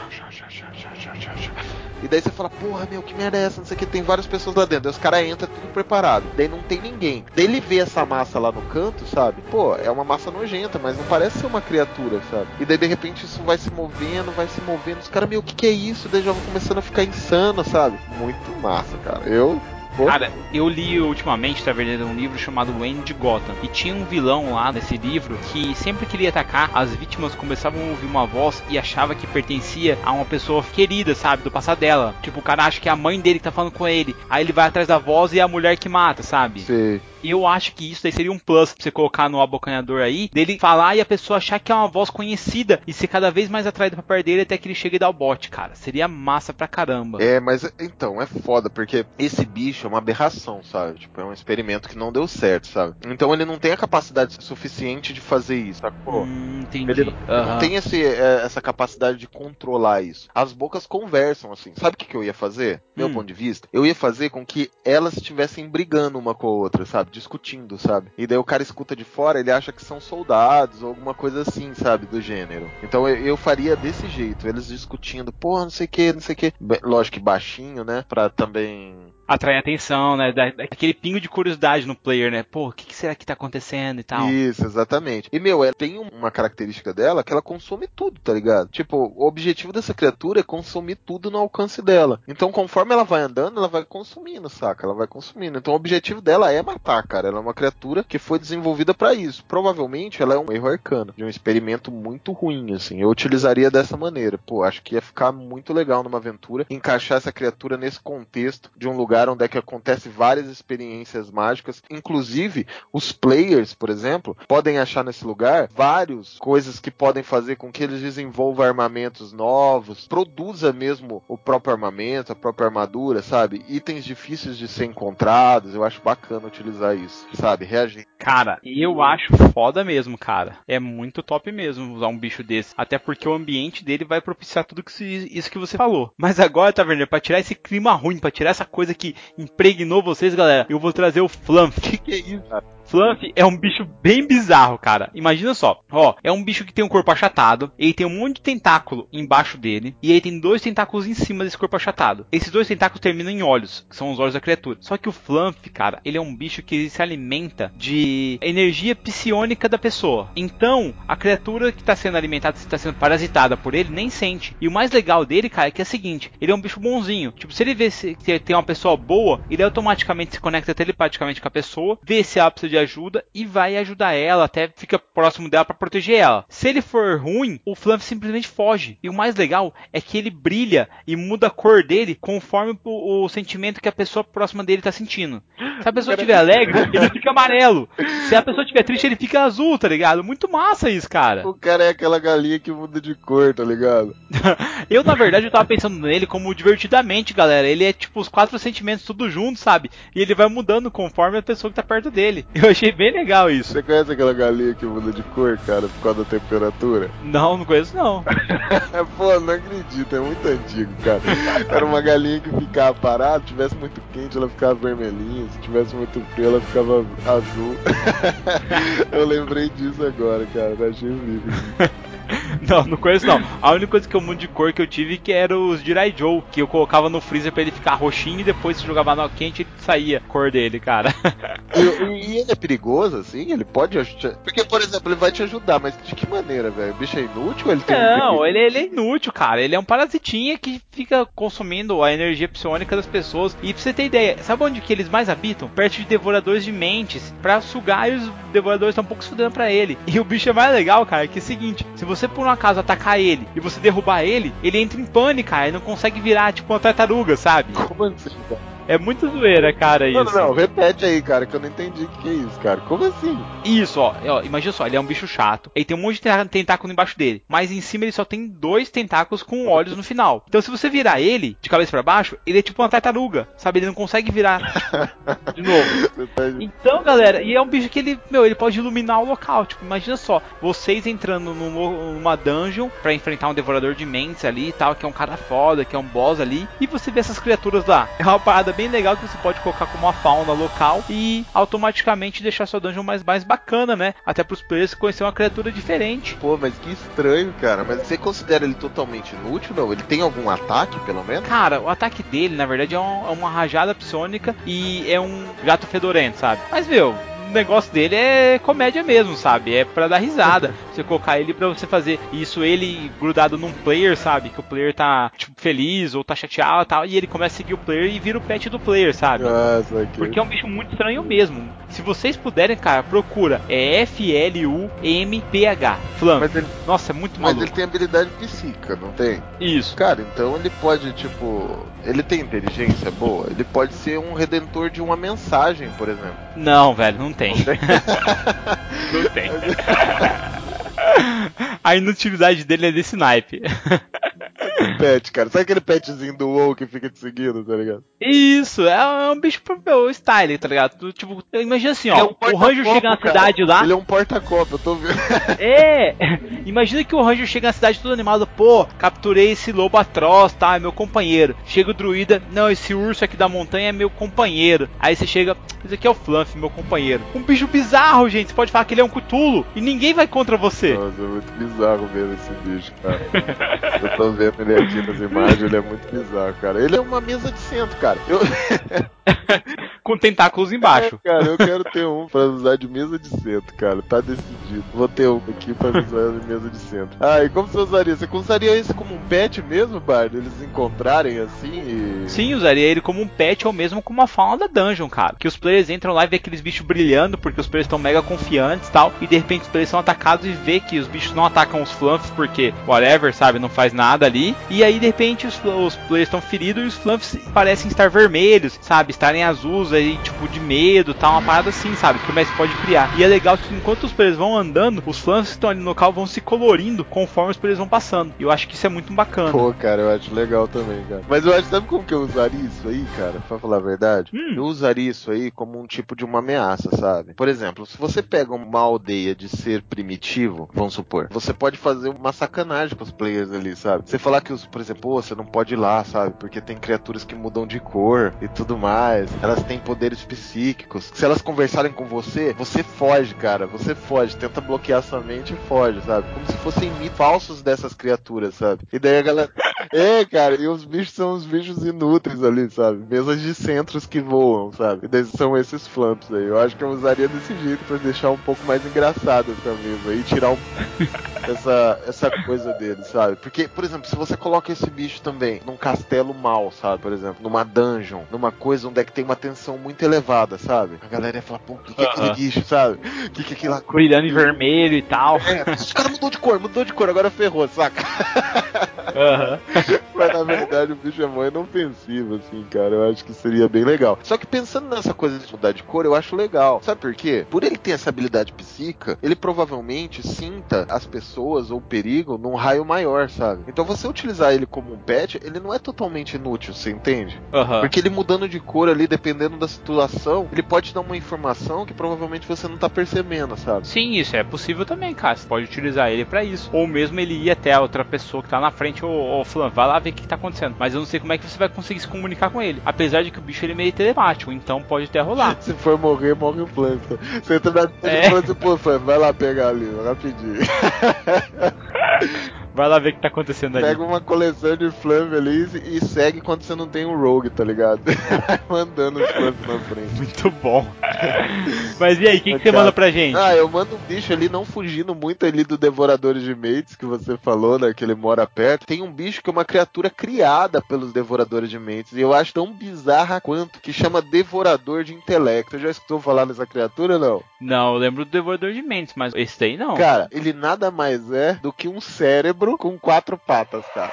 E daí você fala, porra, meu, que merda é essa? Não sei o que, tem várias pessoas lá dentro. Daí os caras entram tudo preparado. Daí não tem ninguém. Daí ele vê essa massa lá no canto, sabe? Pô, é uma massa nojenta, mas não parece ser uma criatura, sabe? E daí de repente isso vai se movendo, vai se movendo. Os caras, meu, o que, que é isso? Daí já vão começando a ficar insano, sabe? Muito massa, cara. Eu Cara, eu li ultimamente, tá vendo, um livro chamado Wayne de Gotham. E tinha um vilão lá nesse livro que sempre que ele ia atacar, as vítimas começavam a ouvir uma voz e achava que pertencia a uma pessoa querida, sabe, do passado dela. Tipo, o cara acha que é a mãe dele que tá falando com ele. Aí ele vai atrás da voz e é a mulher que mata, sabe? Sim. E eu acho que isso daí seria um plus pra você colocar no abocanhador aí, dele falar e a pessoa achar que é uma voz conhecida e ser cada vez mais atraído pra perto dele até que ele chegue e dá o bote, cara. Seria massa pra caramba. É, mas então, é foda, porque esse bicho é uma aberração, sabe? Tipo, é um experimento que não deu certo, sabe? Então ele não tem a capacidade suficiente de fazer isso, sacou? Hum, entendi. Ele não, Aham. não tem esse, é, essa capacidade de controlar isso. As bocas conversam, assim. Sabe o que, que eu ia fazer? Meu Hum. ponto de vista? Eu ia fazer com que elas estivessem brigando uma com a outra, sabe? Discutindo, sabe? E daí o cara escuta de fora, ele acha que são soldados ou alguma coisa assim, sabe? Do gênero. Então eu, eu faria desse jeito, eles discutindo, porra, não sei o que, não sei o que. Lógico que baixinho, né? Pra também Atrai atenção, né? Dá, dá aquele pingo de curiosidade no player, né? Pô, o que, que será que tá acontecendo e tal. Isso, exatamente. E, meu, ela tem um- uma característica dela que ela consome tudo, tá ligado? Tipo, o objetivo dessa criatura é consumir tudo no alcance dela. Então, conforme ela vai andando, ela vai consumindo, saca? Ela vai consumindo. Então, o objetivo dela é matar, cara. Ela é uma criatura que foi desenvolvida pra isso. Provavelmente, ela é um erro arcano, de um experimento muito ruim, assim. Eu utilizaria dessa maneira. Pô, acho que ia ficar muito legal numa aventura encaixar essa criatura nesse contexto de um lugar onde é que acontece várias experiências mágicas. Inclusive, os players, por exemplo, podem achar nesse lugar várias coisas que podem fazer com que eles desenvolvam armamentos novos, produza mesmo o próprio armamento, a própria armadura, sabe? Itens difíceis de ser encontrados. Eu acho bacana utilizar isso, sabe? Reagir. Cara, eu acho foda mesmo, cara. É muito top mesmo usar um bicho desse. Até porque o ambiente dele vai propiciar tudo que se- isso que você falou. Mas agora, Taverneiro, pra tirar esse clima ruim, pra tirar essa coisa que impregnou vocês, galera, eu vou trazer o Flump. <laughs> Que que é isso, Fluff é um bicho bem bizarro, cara. Imagina só. Ó, é um bicho que tem um corpo achatado. Ele tem um monte de tentáculo embaixo dele. E ele tem dois tentáculos em cima desse corpo achatado. Esses dois tentáculos terminam em olhos, que são os olhos da criatura. Só que o Fluff, cara, ele é um bicho que se alimenta de energia psiônica da pessoa. Então, a criatura que está sendo alimentada, está sendo parasitada por ele, nem sente. E o mais legal dele, cara, é que é o seguinte: ele é um bicho bonzinho. Tipo, se ele vê que tem uma pessoa boa, ele automaticamente se conecta telepaticamente com a pessoa, vê se ela precisa de ajuda e vai ajudar ela, até fica próximo dela para proteger ela. Se ele for ruim, o Fluff simplesmente foge. E o mais legal é que ele brilha e muda a cor dele conforme o, o sentimento que a pessoa próxima dele tá sentindo. Se a pessoa estiver alegre, ele fica amarelo. Se a pessoa estiver triste, ele fica azul, tá ligado? Muito massa isso, cara. O cara é aquela galinha que muda de cor, tá ligado? <laughs> Eu, na verdade, eu tava pensando nele como divertidamente, galera. Ele é tipo os quatro sentimentos tudo junto, sabe? E ele vai mudando conforme a pessoa que tá perto dele. Eu achei bem legal isso. Você conhece aquela galinha que muda de cor, cara, por causa da temperatura? Não, não conheço não. <laughs> Pô, não acredito, é muito antigo, cara. Era uma galinha que ficava parada, se tivesse muito quente, ela ficava vermelhinha, se tivesse muito frio, ela ficava azul. <laughs> Eu lembrei disso agora, cara, eu achei horrível. <laughs> Não, não conheço não. A única coisa que eu mudo de cor que eu tive que era os Jirai Joe, que eu colocava no freezer pra ele ficar roxinho e depois se jogava no quente ele saía a cor dele, cara. E, e ele é perigoso, assim? Ele pode ajudar? Porque, por exemplo, ele vai te ajudar, mas de que maneira, velho? O bicho é inútil ou ele tem um Não, perigo? ele, ele é inútil, cara. Ele é um parasitinha que fica consumindo a energia psiônica das pessoas. E pra você ter ideia, sabe onde que eles mais habitam? Perto de devoradores de mentes. Pra sugar e os devoradores estão um pouco se fudendo pra ele. E o bicho é mais legal, cara, que é o seguinte: se você por um acaso atacar ele e você derrubar ele, ele entra em pânico, cara. Ele não consegue virar tipo uma tartaruga, sabe? Como assim, cara? É muito zoeira, cara, isso. Não, não, não, repete aí, cara, que eu não entendi o que, é isso, cara. Como assim? Isso, ó, ó, imagina só, ele é um bicho chato. Ele tem um monte de tentáculo embaixo dele. Mas em cima ele só tem dois tentáculos com olhos no final. Então se você virar ele de cabeça pra baixo, ele é tipo uma tartaruga. Sabe? Ele não consegue virar <laughs> de novo. Então, galera, e é um bicho que ele, meu, ele pode iluminar o local. Tipo, imagina só, vocês entrando num- numa dungeon pra enfrentar um devorador de mentes ali e tal, que é um cara foda, que é um boss ali, e você vê essas criaturas lá. É uma parada bem legal que você pode colocar como uma fauna local e automaticamente deixar sua dungeon mais, mais bacana, né? Até pros players conhecer uma criatura diferente. Pô, mas que estranho, cara. Mas você considera ele totalmente inútil, não? Ele tem algum ataque, pelo menos? Cara, o ataque dele, na verdade, é, um- é uma rajada psônica e é um gato fedorento, sabe? Mas, meu, negócio dele é comédia mesmo, sabe? É pra dar risada. <laughs> Você colocar ele pra você fazer isso, ele grudado num player, sabe? Que o player tá, tipo, feliz ou tá chateado e tal, e ele começa a seguir o player e vira o pet do player, sabe? Nossa, aqui. Porque é um bicho muito estranho mesmo. Se vocês puderem, cara, procura. É F-L-U-M-P-H. Flam. Mas ele, Nossa, é muito mas maluco. ele tem habilidade psíquica, não tem? Isso. Cara, então ele pode, tipo. Ele tem inteligência boa? Ele pode ser um redentor de uma mensagem, por exemplo. Não, velho, não tem. Não tem. <laughs> <laughs> A inutilidade dele é desse naipe. Pet, cara. Sabe aquele petzinho do WoW que fica te seguindo, tá ligado? Isso, é um- é um bicho pro meu style, tá ligado? Tu, Tipo, imagina assim, ó, é um o porta-copo, chega na cara. cidade lá. Ele é um porta-copo, eu tô vendo. <laughs> É! Imagina que o Ranger chega na cidade todo animado, pô, capturei esse lobo atroz, tá? É meu companheiro. Chega o druida, não, esse urso aqui da montanha é meu companheiro. Aí você chega, esse aqui é o Fluff, meu companheiro. Um bicho bizarro, gente. Você pode falar que ele é um cutulo e ninguém vai contra você. Nossa, é muito bizarro ver esse bicho, cara. eu tô vendo ele nas imagens, ele é muito bizarro, cara. Ele é uma mesa de centro, cara. Eu, <laughs> <laughs> Com tentáculos embaixo. É, cara, eu quero ter um pra usar de mesa de centro, cara. Tá decidido. Vou ter um aqui pra usar de mesa de centro. Ah, e como você usaria? Você usaria esse como um pet mesmo, Bard? Eles encontrarem assim e. Sim, usaria ele como um pet ou mesmo como uma fauna da dungeon, cara. Que os players entram lá e vê aqueles bichos brilhando, porque os players estão mega confiantes e tal. E de repente os players são atacados e vê que os bichos não atacam os fluffs porque whatever, sabe, não faz nada ali. E aí de repente os, os players estão feridos e os fluffs parecem estar vermelhos, sabe? Estarem azuis aí, tipo, de medo tal, uma parada assim, sabe? Que o mestre pode criar. E é legal que enquanto os players vão andando, os fluffs que estão ali no local vão se colorindo conforme os players vão passando. E eu acho que isso é muito bacana. Pô, cara, eu acho legal também, cara. Mas eu acho, sabe como que eu usaria isso aí, cara? Pra falar a verdade? Hum. Eu usaria isso aí como um tipo de uma ameaça, sabe? Por exemplo, se você pega uma aldeia de ser primitivo, vamos supor, você pode fazer uma sacanagem com os players ali, sabe? Você falar que os, por exemplo, "Pô, você não pode ir lá, sabe? Porque tem criaturas que mudam de cor e tudo mais. Elas têm poderes psíquicos. Se elas conversarem com você, você foge, cara. Você foge, tenta bloquear sua mente e foge, sabe? Como se fossem mitos falsos dessas criaturas, sabe? E daí a galera. <laughs> É, cara, e os bichos são os bichos inúteis ali, sabe? Mesas de centros que voam, sabe? E daí são esses flamps aí. Eu acho que eu usaria desse jeito pra deixar um pouco mais engraçado essa mesa aí, tirar um, <laughs> essa, essa coisa dele, sabe? Porque, por exemplo, se você coloca esse bicho também num castelo mal, sabe? Por exemplo, numa dungeon, numa coisa onde é que tem uma tensão muito elevada, sabe? A galera ia falar, pô, o que, que é aquele Aham. bicho, sabe? O que, que é aquilo lá? Brilhando em vermelho e tal. É, esse cara mudou de cor, mudou de cor, agora ferrou, saca? Aham. <laughs> Mas na verdade o bicho é mó inofensivo, assim, cara. Eu acho que seria bem legal. Só que pensando nessa coisa de mudar de cor, eu acho legal. Sabe por quê? Por ele ter essa habilidade psíquica, ele provavelmente sinta as pessoas ou o perigo num raio maior, sabe? Então você utilizar ele como um pet, ele não é totalmente inútil, você entende? Aham. Porque ele mudando de cor ali, dependendo da situação, ele pode te dar uma informação que provavelmente você não tá percebendo, sabe? Sim, isso é possível também, cara. Você pode utilizar ele pra isso. Ou mesmo ele ir até a outra pessoa que tá na frente, ô Flan, vai lá ver o que, que tá acontecendo. Mas eu não sei como é que você vai conseguir se comunicar com ele. Apesar de que o bicho ele é meio telemático, então pode até rolar. <laughs> Se for morrer, morre o Flanta. Você entra na É. e assim, pô, vai lá pegar ali, rapidinho. <laughs> Vai lá ver o que tá acontecendo ali. Pega uma coleção de Flamp ali e, segue quando você não tem um Rogue, tá ligado? <laughs> Vai mandando os Flamp na frente. Muito bom. <laughs> Mas e aí, o que, que você manda pra gente? Ah, eu mando um bicho ali, não fugindo muito ali do Devorador de Mentes que você falou, né? Que ele mora perto. Tem um bicho que é uma criatura criada pelos Devoradores de Mentes. E eu acho tão bizarra quanto, que chama Devorador de Intelecto. Já escutou falar nessa criatura, não? Não, eu lembro do Devorador de Mentes, mas esse daí não. Cara, ele nada mais é do que um cérebro com quatro patas, cara.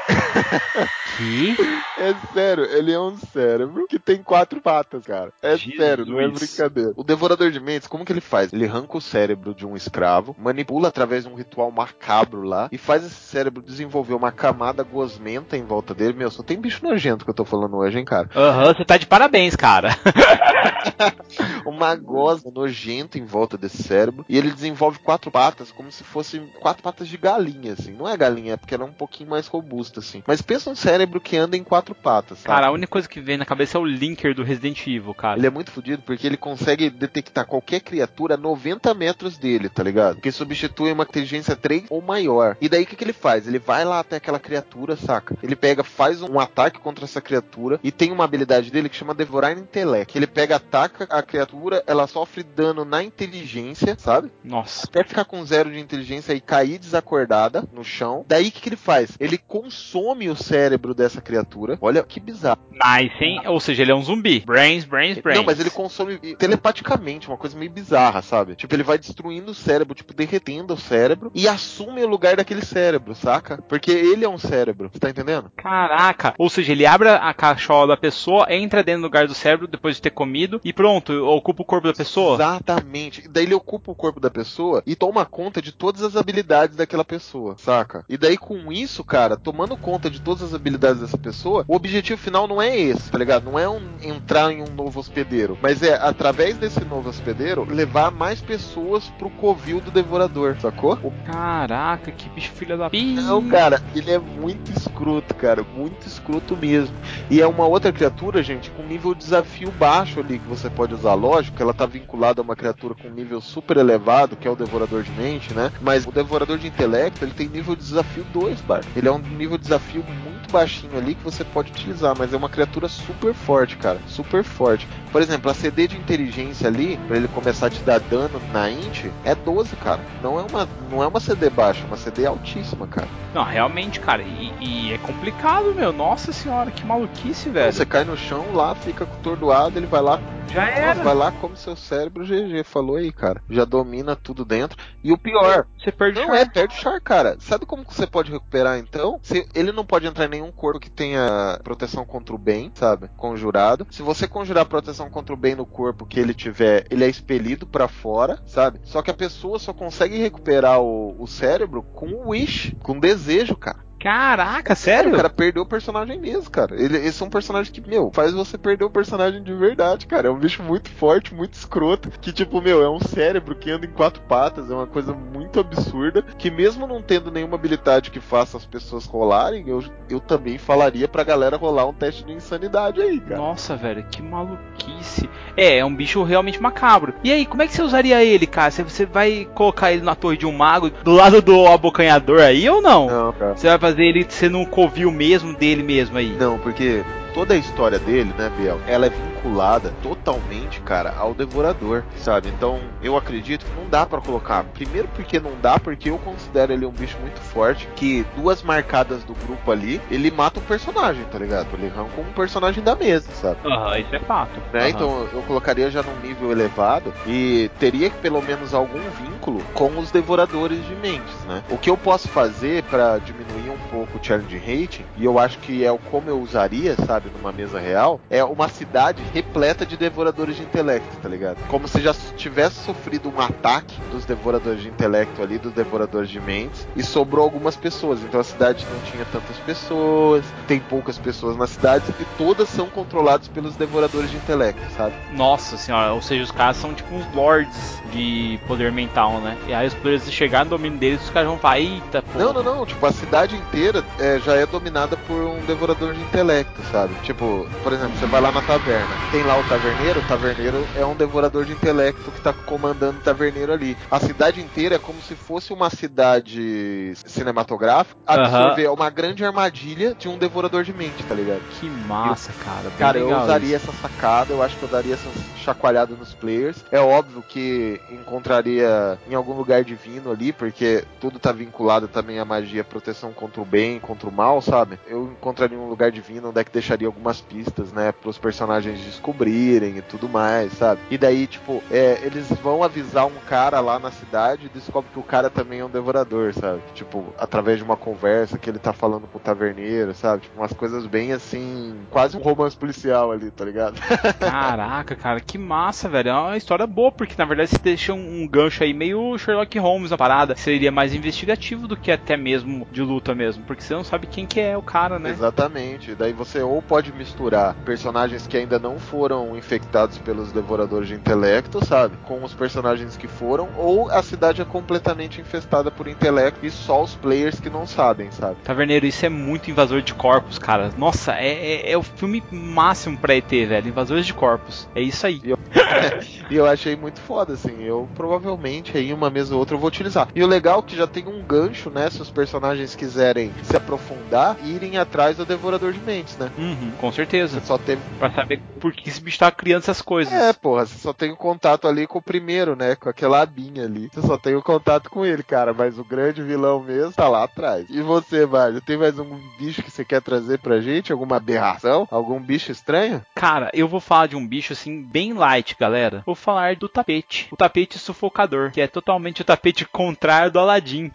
Que? <laughs> É sério, ele é um cérebro que tem quatro patas, cara. É Jesus. sério, não é brincadeira. O Devorador de Mentes, como que ele faz? Ele arranca o cérebro de um escravo, manipula através de um ritual macabro lá e faz esse cérebro desenvolver uma camada gosmenta em volta dele. Meu, só tem bicho nojento que eu tô falando hoje, hein, cara. Aham, você tá de parabéns, cara. <laughs> uma gosma nojenta em volta desse cérebro. E ele desenvolve quatro patas como se fossem quatro patas de galinha, assim. Não é galinha, é porque ela é um pouquinho mais robusta, assim. Mas pensa um cérebro que anda em quatro patas, sabe? Cara, a única coisa que vem na cabeça é o Linker do Resident Evil, cara. Ele é muito fodido porque ele consegue detectar qualquer criatura a 90 metros dele, tá ligado? Que substitui uma inteligência 3 ou maior. E daí o que, que ele faz? Ele vai lá até aquela criatura, saca? Ele pega, faz um ataque contra essa criatura e tem uma habilidade dele que chama Devorar Intellect. Ele pega, ataca a criatura, ela sofre dano na inteligência, sabe? Nossa. Até ficar com zero de inteligência e cair desacordada no chão. Daí o que, que ele faz? Ele consome o cérebro dessa criatura. Olha que bizarro. Nice, hein? Ou seja, ele é um zumbi. Brains, brains, brains. Não, mas ele consome telepaticamente, uma coisa meio bizarra, sabe? Tipo, ele vai destruindo o cérebro, tipo, derretendo o cérebro e assume o lugar daquele cérebro, saca? Porque ele é um cérebro, você tá entendendo? Caraca. Ou seja, ele abre a cachola da pessoa, entra dentro do lugar do cérebro depois de ter comido e pronto, ocupa o corpo da pessoa. Exatamente. Daí ele ocupa o corpo da pessoa e toma conta de todas as habilidades daquela pessoa, saca? E daí com isso, cara, tomando conta de todas as habilidades dessa pessoa, o objetivo final não é esse, tá ligado? Não é um, entrar em um novo hospedeiro, mas é através desse novo hospedeiro levar mais pessoas pro covil do devorador, sacou? Caraca, que bicho filha da. Não, cara, ele é muito escroto, cara, muito escroto mesmo. E é uma outra criatura, gente, com nível desafio baixo ali que você pode usar, lógico, que ela tá vinculada a uma criatura com nível super elevado, que é o devorador de mente, né? Mas o devorador de intelecto, ele tem nível de desafio 2, bar. Ele é um nível de desafio muito baixinho ali que você pode utilizar, mas é uma criatura super forte, cara, super forte. Por exemplo, a CD de inteligência ali, para ele começar a te dar dano na int, é 12, cara. Não é uma, não é uma CD baixa, é uma CD altíssima, cara. Não, realmente, cara, e, e é complicado, meu. Nossa senhora, que maluquice, velho. Você cai no chão lá, fica atordoado, ele vai lá. Já era. Vai lá, come seu cérebro, GG, falou aí, cara. Já domina tudo dentro. E o pior, você perde não char. é, perde o char, cara. Sabe como você pode recuperar então? Se, ele não pode entrar em nenhum corpo que tenha proteção contra o bem, sabe? Conjurado. Se você conjurar proteção contra o bem no corpo que ele tiver, ele é expelido para fora, sabe? Só que a pessoa só consegue recuperar o, o cérebro com o wish, com desejo, cara. Caraca, sério? O cara perdeu o personagem mesmo, cara. Ele, esse é um personagem que, meu, faz você perder o personagem de verdade, cara. É um bicho muito forte, muito escroto. Que, tipo, meu, é um cérebro que anda em quatro patas. É uma coisa muito absurda. Que, mesmo não tendo nenhuma habilidade que faça as pessoas rolarem, eu, eu também falaria pra galera rolar um teste de insanidade aí, cara. Nossa, velho, que maluquice. É, é um bicho realmente macabro. E aí, como é que você usaria ele, cara? Você, você vai colocar ele na torre de um mago do lado do abocanhador aí ou não? Não, cara. Você vai fazer ele sendo um covil mesmo dele mesmo aí? Não, porque toda a história dele, né, Biel, ela é vinculada totalmente, cara, ao devorador, sabe? Então, eu acredito que não dá para colocar. Primeiro porque não dá, porque eu considero ele um bicho muito forte, que duas marcadas do grupo ali, ele mata um personagem, tá ligado? Ele arranca um personagem da mesa, sabe? Aham, uhum, isso é fato. Né? Uhum. Então, eu colocaria já num nível elevado e teria pelo menos algum vínculo com os devoradores de mentes, né? O que eu posso fazer para diminuir um pouco challenge rating, e eu acho que é o como eu usaria, sabe? numa mesa real, é uma cidade repleta de devoradores de intelecto, tá ligado? Como se já tivesse sofrido um ataque dos devoradores de intelecto ali, dos devoradores de mentes, e sobrou algumas pessoas. Então a cidade não tinha tantas pessoas, tem poucas pessoas na cidade, e todas são controladas pelos devoradores de intelecto, sabe? Nossa senhora, ou seja, os caras são tipo uns lords de poder mental, né? E aí os poderes chegar no domínio deles, os caras vão falar, eita, pô. Não, não, não, tipo, a cidade inteira é, já é dominada por um devorador de intelecto, sabe? Tipo, por exemplo, você vai lá na taverna, tem lá o taverneiro, o taverneiro é um devorador de intelecto que tá comandando o taverneiro ali. A cidade inteira é como se fosse uma cidade cinematográfica, absorver uma grande armadilha de um devorador de mente, tá ligado? Que massa, eu, cara. cara, eu usaria isso. essa sacada, eu acho que eu daria essa chacoalhada nos players. É óbvio que encontraria em algum lugar divino ali, porque tudo tá vinculado também à magia, proteção contra o bem, contra o mal, sabe? Eu encontraria um lugar divino onde é que deixaria algumas pistas, né, pros personagens descobrirem e tudo mais, sabe? E daí, tipo, é, eles vão avisar um cara lá na cidade e descobre que o cara também é um devorador, sabe? Tipo, através de uma conversa que ele tá falando com o taverneiro, sabe? Tipo, umas coisas bem assim, quase um romance policial ali, tá ligado? <laughs> Caraca, cara, que massa, velho. É uma história boa, porque na verdade você deixa um, um gancho aí meio Sherlock Holmes na parada. Seria mais investigativo do que até mesmo de luta mesmo, porque você não sabe quem que é o cara, né? Exatamente. Daí você ou pode misturar personagens que ainda não foram infectados pelos devoradores de intelecto, sabe? Com os personagens que foram, ou a cidade é completamente infestada por intelecto e só os players que não sabem, sabe? Taverneiro, isso é muito invasor de corpos, cara. Nossa, é, é, é o filme máximo pra ET, velho. Invasores de corpos. É isso aí. E eu, <laughs> e eu achei muito foda, assim. Eu provavelmente aí uma mesa ou outra eu vou utilizar. E o legal é que já tem um gancho, né? Se os personagens quiserem se aprofundar, irem atrás do Devorador de Mentes, né? Uhum, com certeza. Você só tem. Pra saber por que esse bicho tá criando essas coisas. É, porra, você só tem o contato ali com o primeiro, né? Com aquela abinha ali. Você só tem o contato com ele, cara. Mas o grande vilão mesmo tá lá atrás. E você, Mário, tem mais um bicho que você quer trazer pra gente? Alguma aberração? Algum bicho estranho? Cara, eu vou falar de um bicho assim, bem light, galera. Vou falar do tapete. O tapete sufocador, que é totalmente o tapete contrário do Aladdin.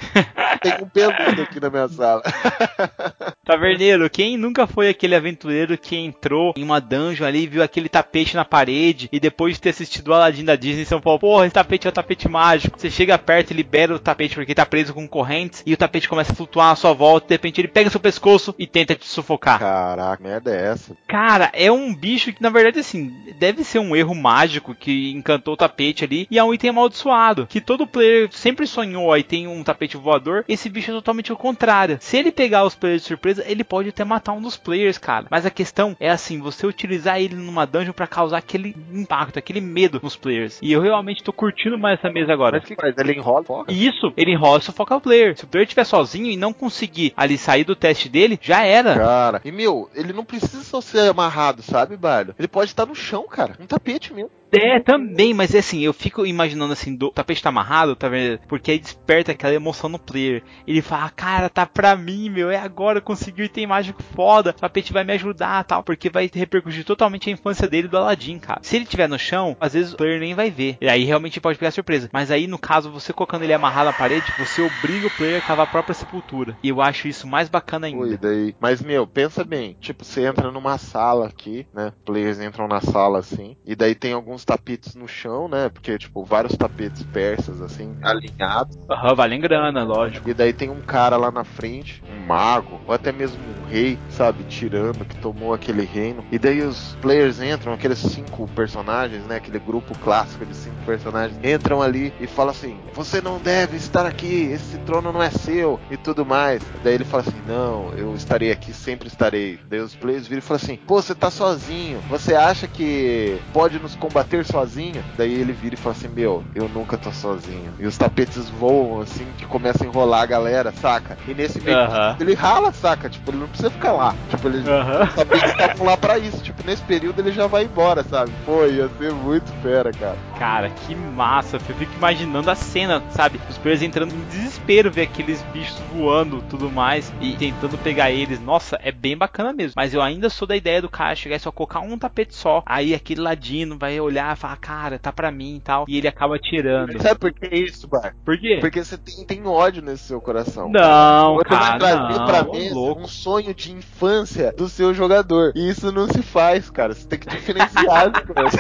Tem um peludo aqui na minha sala. <laughs> <laughs> Taverneiro, quem nunca foi aquele aventureiro que entrou em uma dungeon ali e viu aquele tapete na parede e depois de ter assistido o Aladdin da Disney, São Paulo, porra, esse tapete é o tapete mágico. Você chega perto e libera o tapete porque tá preso com correntes e o tapete começa a flutuar à sua volta de repente ele pega seu pescoço e tenta te sufocar. Caraca, merda é essa? Cara, é um bicho que na verdade assim, deve ser um erro mágico que encantou o tapete ali e é um item amaldiçoado, que todo player sempre sonhou aí tem um tapete voador, esse bicho é totalmente o contrário. Se ele pegar os players de surpresa, ele pode até matar um dos players, cara. Mas a questão é assim, você utilizar ele numa dungeon para causar aquele impacto, aquele medo nos players. E eu realmente tô curtindo mais essa mesa agora. Mas que faz? Ele enrola? Foca? Isso, ele enrola e sufoca o player. Se o player estiver sozinho e não conseguir ali sair do teste dele, já era. Cara, e meu, ele não precisa só ser amarrado, sabe, Bardo? Ele pode estar no chão, cara. Um tapete mesmo. É, também, mas é assim, eu fico imaginando assim, do, o tapete tá amarrado, tá vendo? Porque aí desperta aquela emoção no player. Ele fala, cara, tá pra mim, meu, é agora, eu consegui o item mágico foda, o tapete vai me ajudar tal, porque vai repercutir totalmente a infância dele do Aladdin, cara. Se ele tiver no chão, às vezes o player nem vai ver. E aí realmente pode pegar surpresa. Mas aí, no caso, você colocando ele amarrado na parede, você obriga o player a cavar a própria sepultura. E eu acho isso mais bacana ainda. Ui, daí. Mas, meu, pensa bem. Tipo, você entra numa sala aqui, né? Players entram na sala assim. E daí tem alguns tapetes no chão, né? Porque, tipo, vários tapetes persas, assim, alinhados. Aham, valem grana, lógico. E daí tem um cara lá na frente, um mago, ou até mesmo um rei, sabe? Tirando, que tomou aquele reino. E daí os players entram, aqueles cinco personagens, né? Aquele grupo clássico de cinco personagens, entram ali e falam assim: Você não deve estar aqui, esse trono não é seu, e tudo mais. Daí ele fala assim: Não, eu estarei aqui, sempre estarei. Daí os players viram e falam assim: Pô, você tá sozinho, você acha que pode nos combater sozinho? Daí ele vira e fala assim: Meu, eu nunca tô sozinho. E os tapetes voam assim, que começa a enrolar a galera, saca? E nesse meio Aham. ele rala, saca? Tipo, ele não precisa ficar lá. Tipo, ele Aham. os tapetes estavam lá pra isso. Tipo, nesse período ele já vai embora, sabe? Pô, ia ser muito fera, cara. Cara, que massa. Eu fico imaginando a cena, sabe? Os players entrando em desespero, ver aqueles bichos voando tudo mais e tentando pegar eles. Nossa, é bem bacana mesmo. Mas eu ainda sou da ideia do cara chegar e só colocar um tapete só. Aí aquele ladino vai olhar e falar, cara, tá pra mim e tal. E ele acaba tirando. Sabe por que isso, Bar? Por quê? Porque você tem, tem ódio nesse seu coração. Não, Você vai cara, trazer não, pra mesa louco. um sonho de infância do seu jogador. E isso não se faz, cara. Você tem que diferenciar as coisas.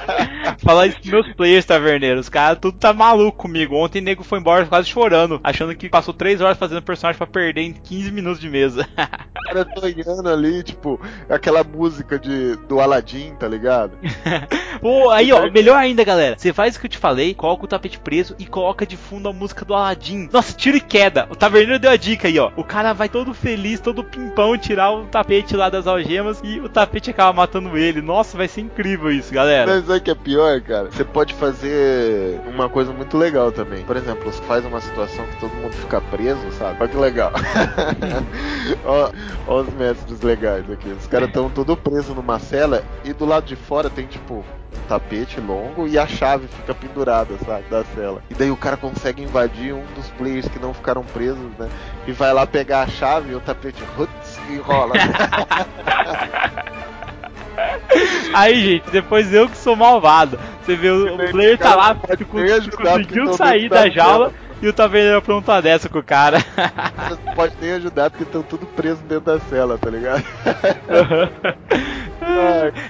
<laughs> Falar isso meus players, taverneiro. Os caras tudo tá maluco comigo. Ontem o nego foi embora quase chorando, achando que passou 3 horas fazendo personagem pra perder em 15 minutos de mesa. <laughs> O cara sonhando ali, tipo, aquela música de, do Aladdin, tá ligado? <laughs> Pô, aí ó, melhor ainda, galera. Você faz o que eu te falei, coloca o tapete preso e coloca de fundo a música do Aladdin. Nossa, tiro e queda. O taverneiro deu a dica aí, ó. O cara vai todo feliz, todo pimpão tirar o tapete lá das algemas e o tapete acaba matando ele. Nossa, vai ser incrível isso, galera. Mas sabe o que é pior, cara? Você pode fazer uma coisa muito legal também. Por exemplo, você faz uma situação que todo mundo fica preso, sabe? Olha que legal. <laughs> ó os mestres legais aqui. Os caras estão todos presos numa cela e do lado de fora tem, tipo, um tapete longo e a chave fica pendurada, sabe? Da cela. E daí o cara consegue invadir um dos players que não ficaram presos, né? E vai lá pegar a chave e o tapete putz, enrola. <laughs> <laughs> Aí, gente, depois eu que sou malvado. Você vê, o, o player tá lá, porque conseguiu sair da jaula e o taverneiro apronta dessa com o cara. Não pode nem ajudar porque estão tudo presos dentro da cela, tá ligado? <laughs> <laughs>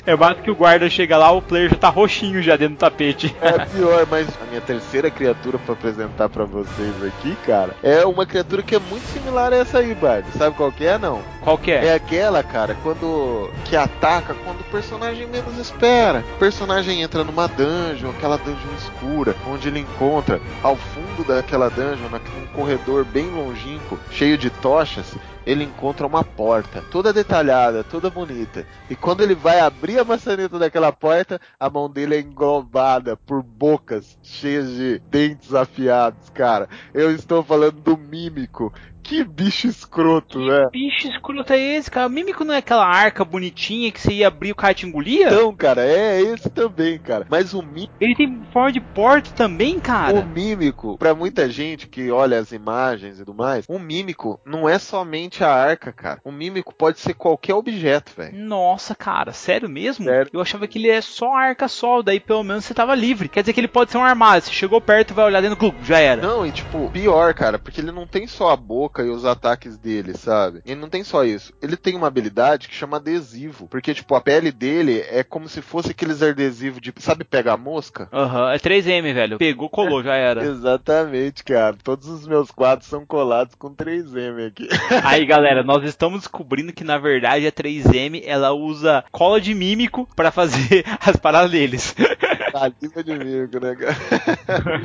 É basta que o guarda chega lá, o player já tá roxinho já dentro do tapete. É pior, mas a minha terceira criatura pra apresentar pra vocês aqui, cara, é uma criatura que é muito similar a essa aí, Bard. Sabe qual que é, não? Qual que é? É aquela, cara, quando que ataca quando o personagem menos espera. O personagem entra numa dungeon, aquela dungeon escura, onde ele encontra ao fundo daquela dungeon, num corredor bem longínquo, cheio de tochas, ele encontra uma porta, toda detalhada, toda bonita. E quando ele vai abrir a maçaneta daquela porta, a mão dele é englobada por bocas cheias de dentes afiados, cara. Eu estou falando do mímico. Que bicho escroto, Que né? bicho escroto é esse, cara? O mímico não é aquela arca bonitinha que você ia abrir e o cara te engolia? Então, cara, é esse também, cara. Mas o mímico. Ele tem forma de porta também, O cara. mímico, pra muita gente que olha as imagens e tudo mais, o mímico não é somente a arca, cara. O mímico pode ser qualquer objeto, velho. Nossa, cara, sério mesmo? Sério. Eu achava que ele é só a arca só, daí pelo menos você tava livre. Quer dizer que ele pode ser um armário. Você chegou perto, vai olhar dentro, clube, já era. Não, e tipo, pior, cara, porque ele não tem só a boca e os ataques dele, sabe? Ele não tem só isso. Ele tem uma habilidade que chama adesivo. Porque, tipo, a pele dele é como se fosse aqueles adesivos de. Sabe, pega a mosca? Aham, é 3M, velho. Pegou, colou, já era. <laughs> Exatamente, cara. Todos os meus quadros são colados com 3M aqui. <laughs> Aí, galera, nós estamos descobrindo que na verdade a 3M ela usa cola de mímico pra fazer <laughs> as paradas deles. Saliva de mico, né, cara?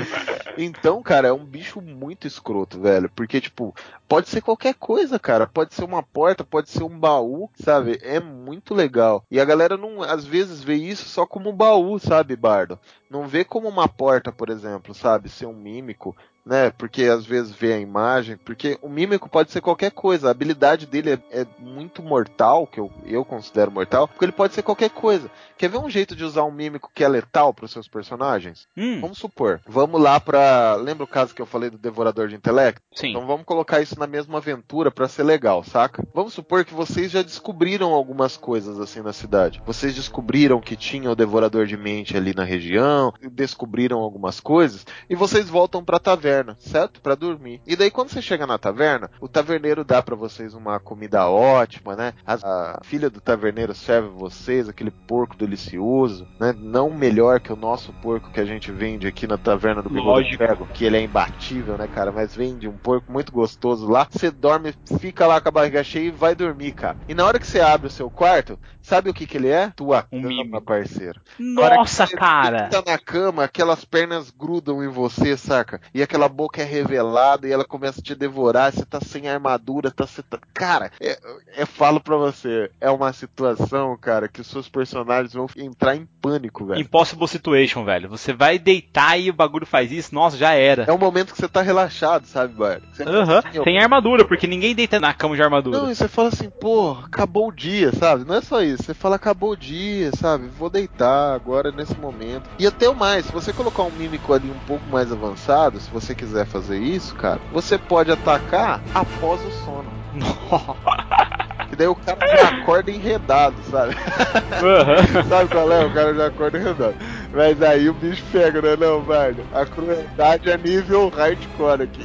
então, cara, é um bicho muito escroto, velho. Porque, tipo, pode ser qualquer coisa, cara. Pode ser uma porta, pode ser um baú, sabe? É muito legal. E a galera não, às vezes, vê isso só como baú, sabe, Bardo? Não vê como uma porta, por exemplo, sabe? Ser um mímico, né? Porque às vezes vê a imagem. Porque o mímico pode ser qualquer coisa. A habilidade dele é, é muito mortal, que eu, eu considero mortal, porque ele pode ser qualquer coisa. Quer ver um jeito de usar um mímico que é letal para os seus personagens? Hum, Vamos supor, vamos lá pra. Lembra o caso que eu falei do Devorador de Intelecto? sim. Então vamos colocar isso na mesma aventura pra ser legal, saca? Vamos supor que vocês já descobriram algumas coisas assim na cidade. Vocês descobriram que tinha o Devorador de Mente ali na região, descobriram algumas coisas e vocês voltam pra taverna, certo? Pra dormir. E daí quando você chega na taverna, o taverneiro dá pra vocês uma comida ótima, né? A, a filha do taverneiro serve vocês aquele porco delicioso, né? Não melhor que o nosso porco que a gente vende aqui na taverna do Bigodo Lógico. Cego, que ele é imbatível, né, cara? Mas vende um porco muito gostoso lá. Você dorme, fica lá com a barriga cheia e vai dormir, cara. E na hora que você abre o seu quarto, sabe o que que ele é? Tua Um cama, mimo. parceiro. Nossa, cara. Na cama, aquelas pernas grudam em você, saca? E aquela boca é revelada e ela começa a te devorar. Você tá sem armadura, tá. Você tá... Cara, é, é, falo pra você, é uma situação, cara, que os seus personagens vão entrar em pânico, velho. Impossible situation, velho. Você vai deitar e o bagulho faz isso, nossa, já era. É um momento que você tá relaxado, sabe? Você Aham, ó, sem armadura, porque ninguém deita na cama de armadura. Não, e você fala assim, pô, acabou o dia, sabe? Não é só isso. Você fala, acabou o dia, sabe? Vou deitar agora nesse momento. E até o mais, se você colocar um mímico ali um pouco mais avançado, se você quiser fazer isso, cara, você pode atacar após o sono. Que daí o cara já acorda enredado, sabe? Aham. <laughs> sabe qual é? O cara já acorda enredado. Mas aí o bicho pega, né, não, velho? A crueldade é nível hardcore aqui.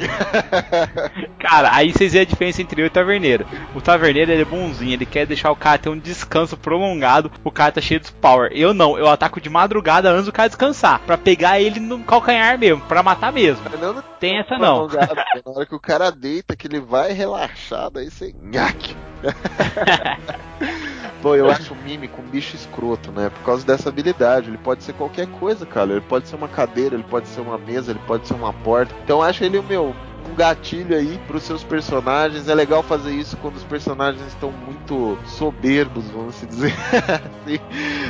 <laughs> Cara, aí vocês veem a diferença entre eu e o taverneiro. O taverneiro ele é bonzinho, ele quer deixar o cara ter um descanso prolongado, o cara tá cheio de power. Eu não, eu ataco de madrugada antes do cara descansar, pra pegar ele no calcanhar mesmo, pra matar mesmo. Mas não, Tem essa não. <laughs> Na hora que o cara deita, que ele vai relaxado, aí você. Nhaque. <laughs> Pô, eu acho o mímico um bicho escroto, né? Por causa dessa habilidade. Ele pode ser qualquer coisa, cara. Ele pode ser uma cadeira, ele pode ser uma mesa, ele pode ser uma porta. Então acho ele o meu. Um gatilho aí pros seus personagens. É legal fazer isso quando os personagens estão muito soberbos, vamos se dizer <laughs> assim,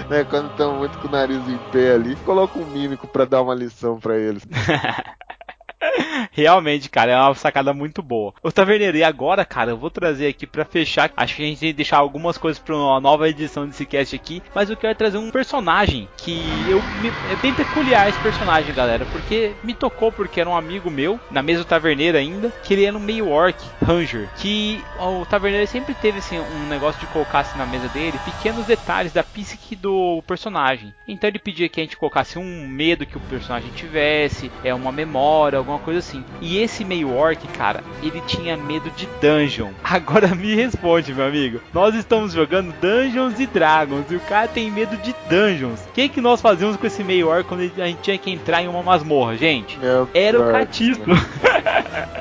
né? Quando estão muito com o nariz em pé ali. Coloca um mímico pra dar uma lição pra eles. <laughs> <laughs> Realmente, cara, é uma sacada muito boa. Ô Taverneiro, e agora, cara, eu vou trazer aqui pra fechar. Acho que a gente tem que deixar algumas coisas pra uma nova edição desse cast aqui. Mas eu quero trazer um personagem que eu me- é bem peculiar esse personagem, galera. Porque me tocou porque era um amigo meu, na mesa do Taverneiro ainda, que ele era um meio orc, Ranger. Que o Taverneiro sempre teve assim, um negócio de colocar assim, na mesa dele pequenos detalhes da psique do personagem. Então ele pedia que a gente colocasse um medo que o personagem tivesse, é uma memória, alguma alguma coisa assim. E esse meio orc, cara, ele tinha medo de dungeon. <laughs> Agora me responde, meu amigo. Nós estamos jogando Dungeons e Dragons e o cara tem medo de dungeons. O que, que nós fazíamos com esse meio orc quando a gente tinha que entrar em uma masmorra, gente? Meu Era o catismo. <laughs>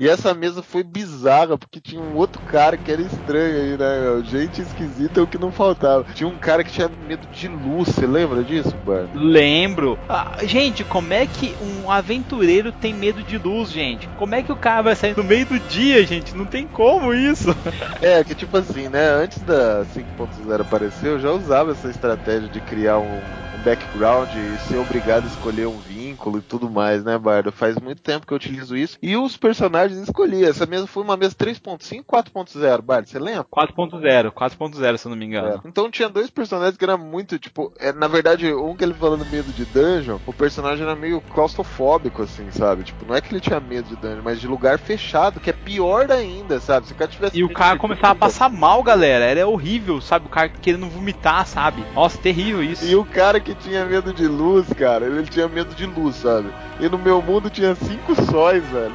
E essa mesa foi bizarra, porque tinha um outro cara que era estranho aí, né? meu? Gente esquisita é o que não faltava. Tinha um cara que tinha medo de luz, você lembra disso, mano? Lembro. Ah, gente, como é que um aventureiro tem medo de luz, gente? Como é que o cara vai sair no meio do dia, gente? Não tem como isso. <laughs> É, que tipo assim, né? Antes da 5.0 aparecer, eu já usava essa estratégia de criar um, um background e ser obrigado a escolher um vínculo e tudo mais, né, Bardo? Faz muito tempo que eu utilizo isso. E os personagens escolhi. Essa mesa foi uma mesa 3.5, 4.0, Bardo, você lembra? 4.0, 4.0, se eu não me engano. É. Então tinha dois personagens que era muito, tipo, é, na verdade, um que ele falando medo de dungeon, o personagem era meio claustrofóbico, assim, sabe? Tipo, não é que ele tinha medo de dungeon, mas de lugar fechado, que é pior ainda, sabe? Se o cara tivesse. E o cara começava a passar mal, galera. Era horrível, sabe? O cara querendo vomitar, sabe? Nossa, terrível isso. E o cara que tinha medo de luz, cara, ele tinha medo de luz, sabe? E no meu mundo tinha cinco sóis, velho.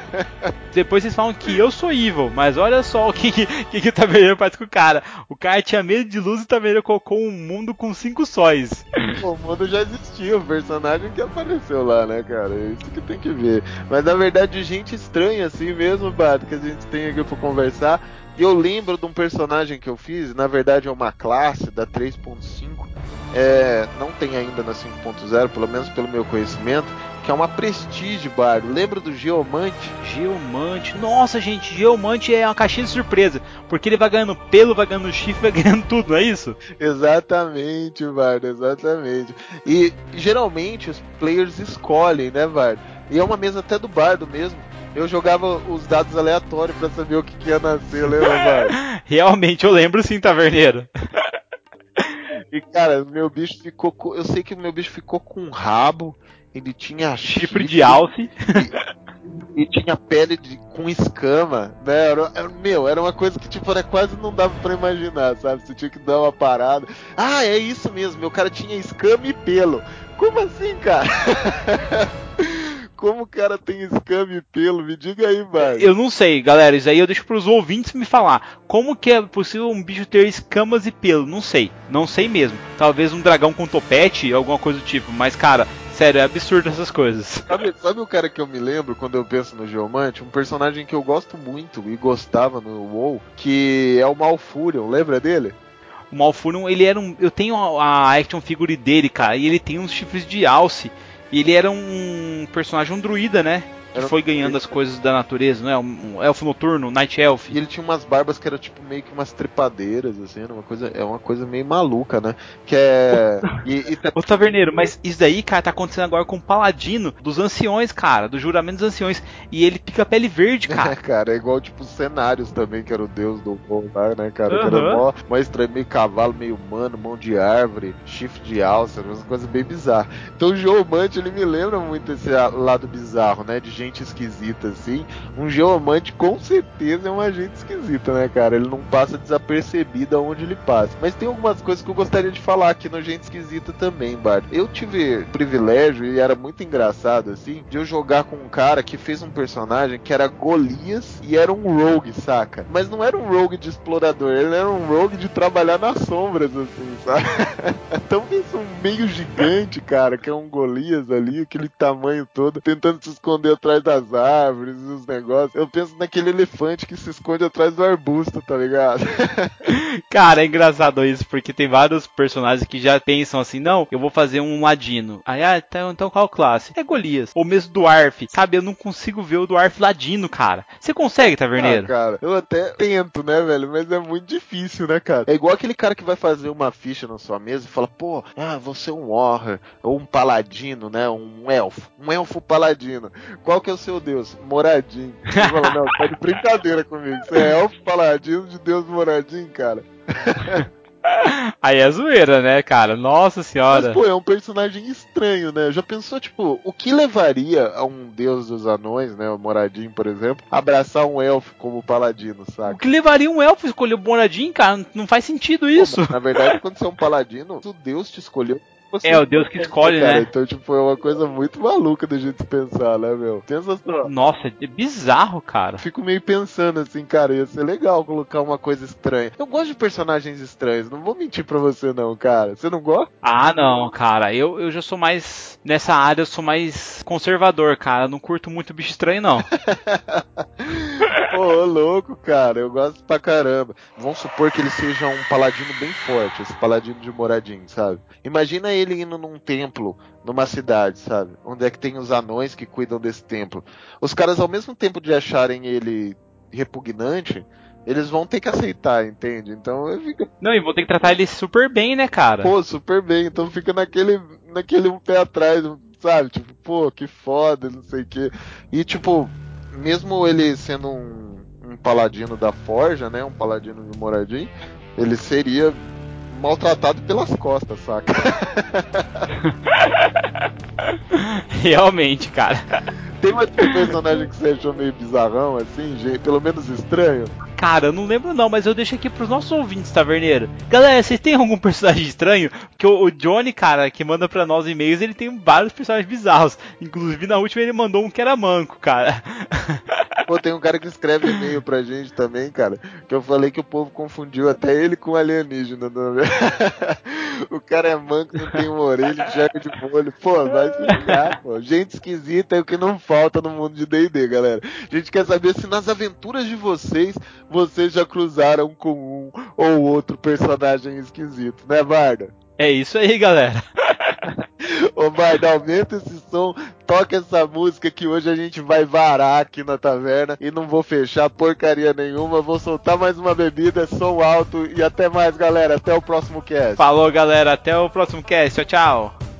<laughs> Depois vocês falam que eu sou evil, mas olha só o que, que, que o Taverneiro faz com o cara. O cara tinha medo de luz e o Taverneiro colocou um mundo com cinco sóis. o mundo já existia, o personagem que apareceu lá, né, cara? É isso que tem que ver. Mas na verdade, gente estranha assim mesmo, Bato, que a gente tem aqui pra conversar. E eu lembro de um personagem que eu fiz, na verdade é uma classe da 3.5, é, não tem ainda na 5.0, pelo menos pelo meu conhecimento, que é uma Prestige Bardo. Lembra do Geomante? Geomante. Nossa, gente, Geomante é uma caixinha de surpresa. Porque ele vai ganhando pelo, vai ganhando chifre, vai <laughs> ganhando tudo, não é isso? Exatamente, Bardo, exatamente. E geralmente os players escolhem, né, Bardo? E é uma mesa até do Bardo mesmo. Eu jogava os dados aleatórios pra saber o que, que ia nascer, lembra, <laughs> Bardo? Realmente, eu lembro sim, Taverneiro. E cara, meu bicho ficou. com- Eu sei que o meu bicho ficou com rabo. Ele tinha Chifre de alce. e tinha pele de, com escama, né? Era, era- meu, era uma coisa que tipo era quase não dava pra imaginar, sabe? Você tinha que dar uma parada. Ah, é isso mesmo. Meu cara tinha escama e pelo. Como assim, cara? <laughs> Como o cara tem escama e pelo? Me diga aí, mano. Eu não sei, galera. Isso aí eu deixo pros ouvintes me falar. Como que é possível um bicho ter escamas e pelo? Não sei. Não sei mesmo. Talvez um dragão com topete, alguma coisa do tipo. Mas, cara, sério, é absurdo essas coisas. <laughs> Sabe, sabe o cara que eu me lembro quando eu penso no Geomante? Um personagem que eu gosto muito e gostava no WoW, que é o Malfurion, lembra dele? O Malfurion, ele era um. Eu tenho a, a action figure dele, cara, e ele tem uns chifres de alce. E ele era um personagem, um druida, né? Que Era foi ganhando as coisas da natureza, não é? Um, elfo noturno, um night elf. E ele tinha umas barbas que era tipo meio que umas trepadeiras, assim, era uma coisa, é uma coisa meio maluca, né? Que é. <laughs> E, e tá- Ô Taverneiro, mas isso daí, cara, tá acontecendo agora com o Paladino dos anciões, cara, do juramento dos anciões. E ele pica a pele verde, É, <laughs> cara. cara, é igual tipo os cenários também, que era o deus do WoW lá, né, cara? Que era mó, mó estranho, meio cavalo, meio humano, mão de árvore, chifre de alça, uma coisa bem bizarra. Então o Geomante, ele me lembra muito esse lado bizarro, né? De gente esquisita, assim. Um Geomante com certeza é uma gente esquisita, né, cara? Ele não passa desapercebido aonde ele passa. Mas tem algumas coisas que eu gostaria de falar aqui no Gente Esquisita também, Bart. Eu tive privilégio, e era muito engraçado, assim, de eu jogar com um cara que fez um personagem que era Golias e era um rogue, saca? Mas não era um rogue de explorador, ele era um rogue de trabalhar nas sombras, assim, sabe? <laughs> então pensa um meio gigante, cara, que é um Golias ali, aquele tamanho todo, tentando se esconder atrás das árvores, os negócios. Eu penso naquele elefante que se esconde atrás do arbusto, tá ligado? <laughs> Cara, é engraçado isso, porque tem vários personagens que já pensam assim, não, eu vou fazer um ladino. Aí, ah, então, então qual classe? É Golias. Ou mesmo Dwarf. Sabe, eu não consigo ver o Dwarf ladino, cara. Você consegue, Ah, Taverneiro? cara, eu até tento, né, velho? Mas é muito difícil, né, cara? É igual aquele cara que vai fazer uma ficha na sua mesa e fala, pô, ah, você é um warrior, ou um paladino, né? Um elfo. Um elfo paladino. Qual que é o seu deus? Moradinho. Você fala, não, tá de brincadeira comigo. Você é elfo paladino de deus moradinho, cara. <laughs> Aí é zoeira, né, cara? Nossa Mas, senhora. pô, é um personagem estranho, né? Já pensou, tipo, o que levaria a um deus dos anões, né? O Moradinho, por exemplo, abraçar um elfo como paladino, O saca? que levaria um elfo a escolher o Moradinho, cara? Não faz sentido isso. Na verdade, quando você é um paladino, o Deus te escolheu você. É, o Deus que escolhe, cara, né? Então, tipo, é uma coisa muito maluca da gente pensar, né, meu? Nossa, é bizarro, cara. Fico meio pensando assim, cara, ia ser legal colocar uma coisa estranha. Eu gosto de personagens estranhos, não vou mentir pra você não, cara. Você não gosta? Ah, não, cara. Eu, eu já sou mais. Nessa área, eu sou mais conservador, cara. Não curto muito bicho estranho, não. Pô, <laughs> ô, louco, cara, eu gosto pra caramba. Vamos supor que ele seja um paladino bem forte, esse paladino de Moradin, sabe? Imagina ele indo num templo, numa cidade, sabe? Onde é que tem os anões que cuidam desse templo. Os caras, ao mesmo tempo de acharem ele repugnante, eles vão ter que aceitar, entende? Então eu fico, Não, e vou ter que tratar ele super bem, né, cara? pô, super bem. Então fica naquele, naquele um pé atrás, sabe? Tipo, pô, que foda, não sei o quê. E tipo, mesmo ele sendo um, um paladino da Forja, né? Um paladino de Moradin, ele seria maltratado pelas costas, saca? <laughs> Realmente, cara. Tem mais um personagem que você achou meio bizarrão, assim, pelo menos estranho? Cara, não lembro não, mas eu deixo aqui pros nossos ouvintes, taverneiro. Galera, vocês têm algum personagem estranho? Porque o, o Johnny, cara, que manda pra nós e-mails, ele tem vários personagens bizarros. Inclusive, na última ele mandou um que era manco, cara. <laughs> Pô, tem um cara que escreve e-mail pra gente também, cara, que eu falei que o povo confundiu até ele com alienígena. Não... <laughs> o cara é manco, não tem uma orelha, enxerga de molho. Pô, vai se ligar, pô. Gente esquisita é o que não falta no mundo de D&D, galera. A gente quer saber se nas aventuras de vocês, vocês já cruzaram com um ou outro personagem esquisito, né, Barda? É isso aí, galera. <laughs> Ô, Barda, aumenta esse som, toca essa música que hoje a gente vai varar aqui na taverna e não vou fechar porcaria nenhuma, vou soltar mais uma bebida, som alto e até mais, galera. Até o próximo cast. Falou, galera. Até o próximo cast. Tchau, tchau.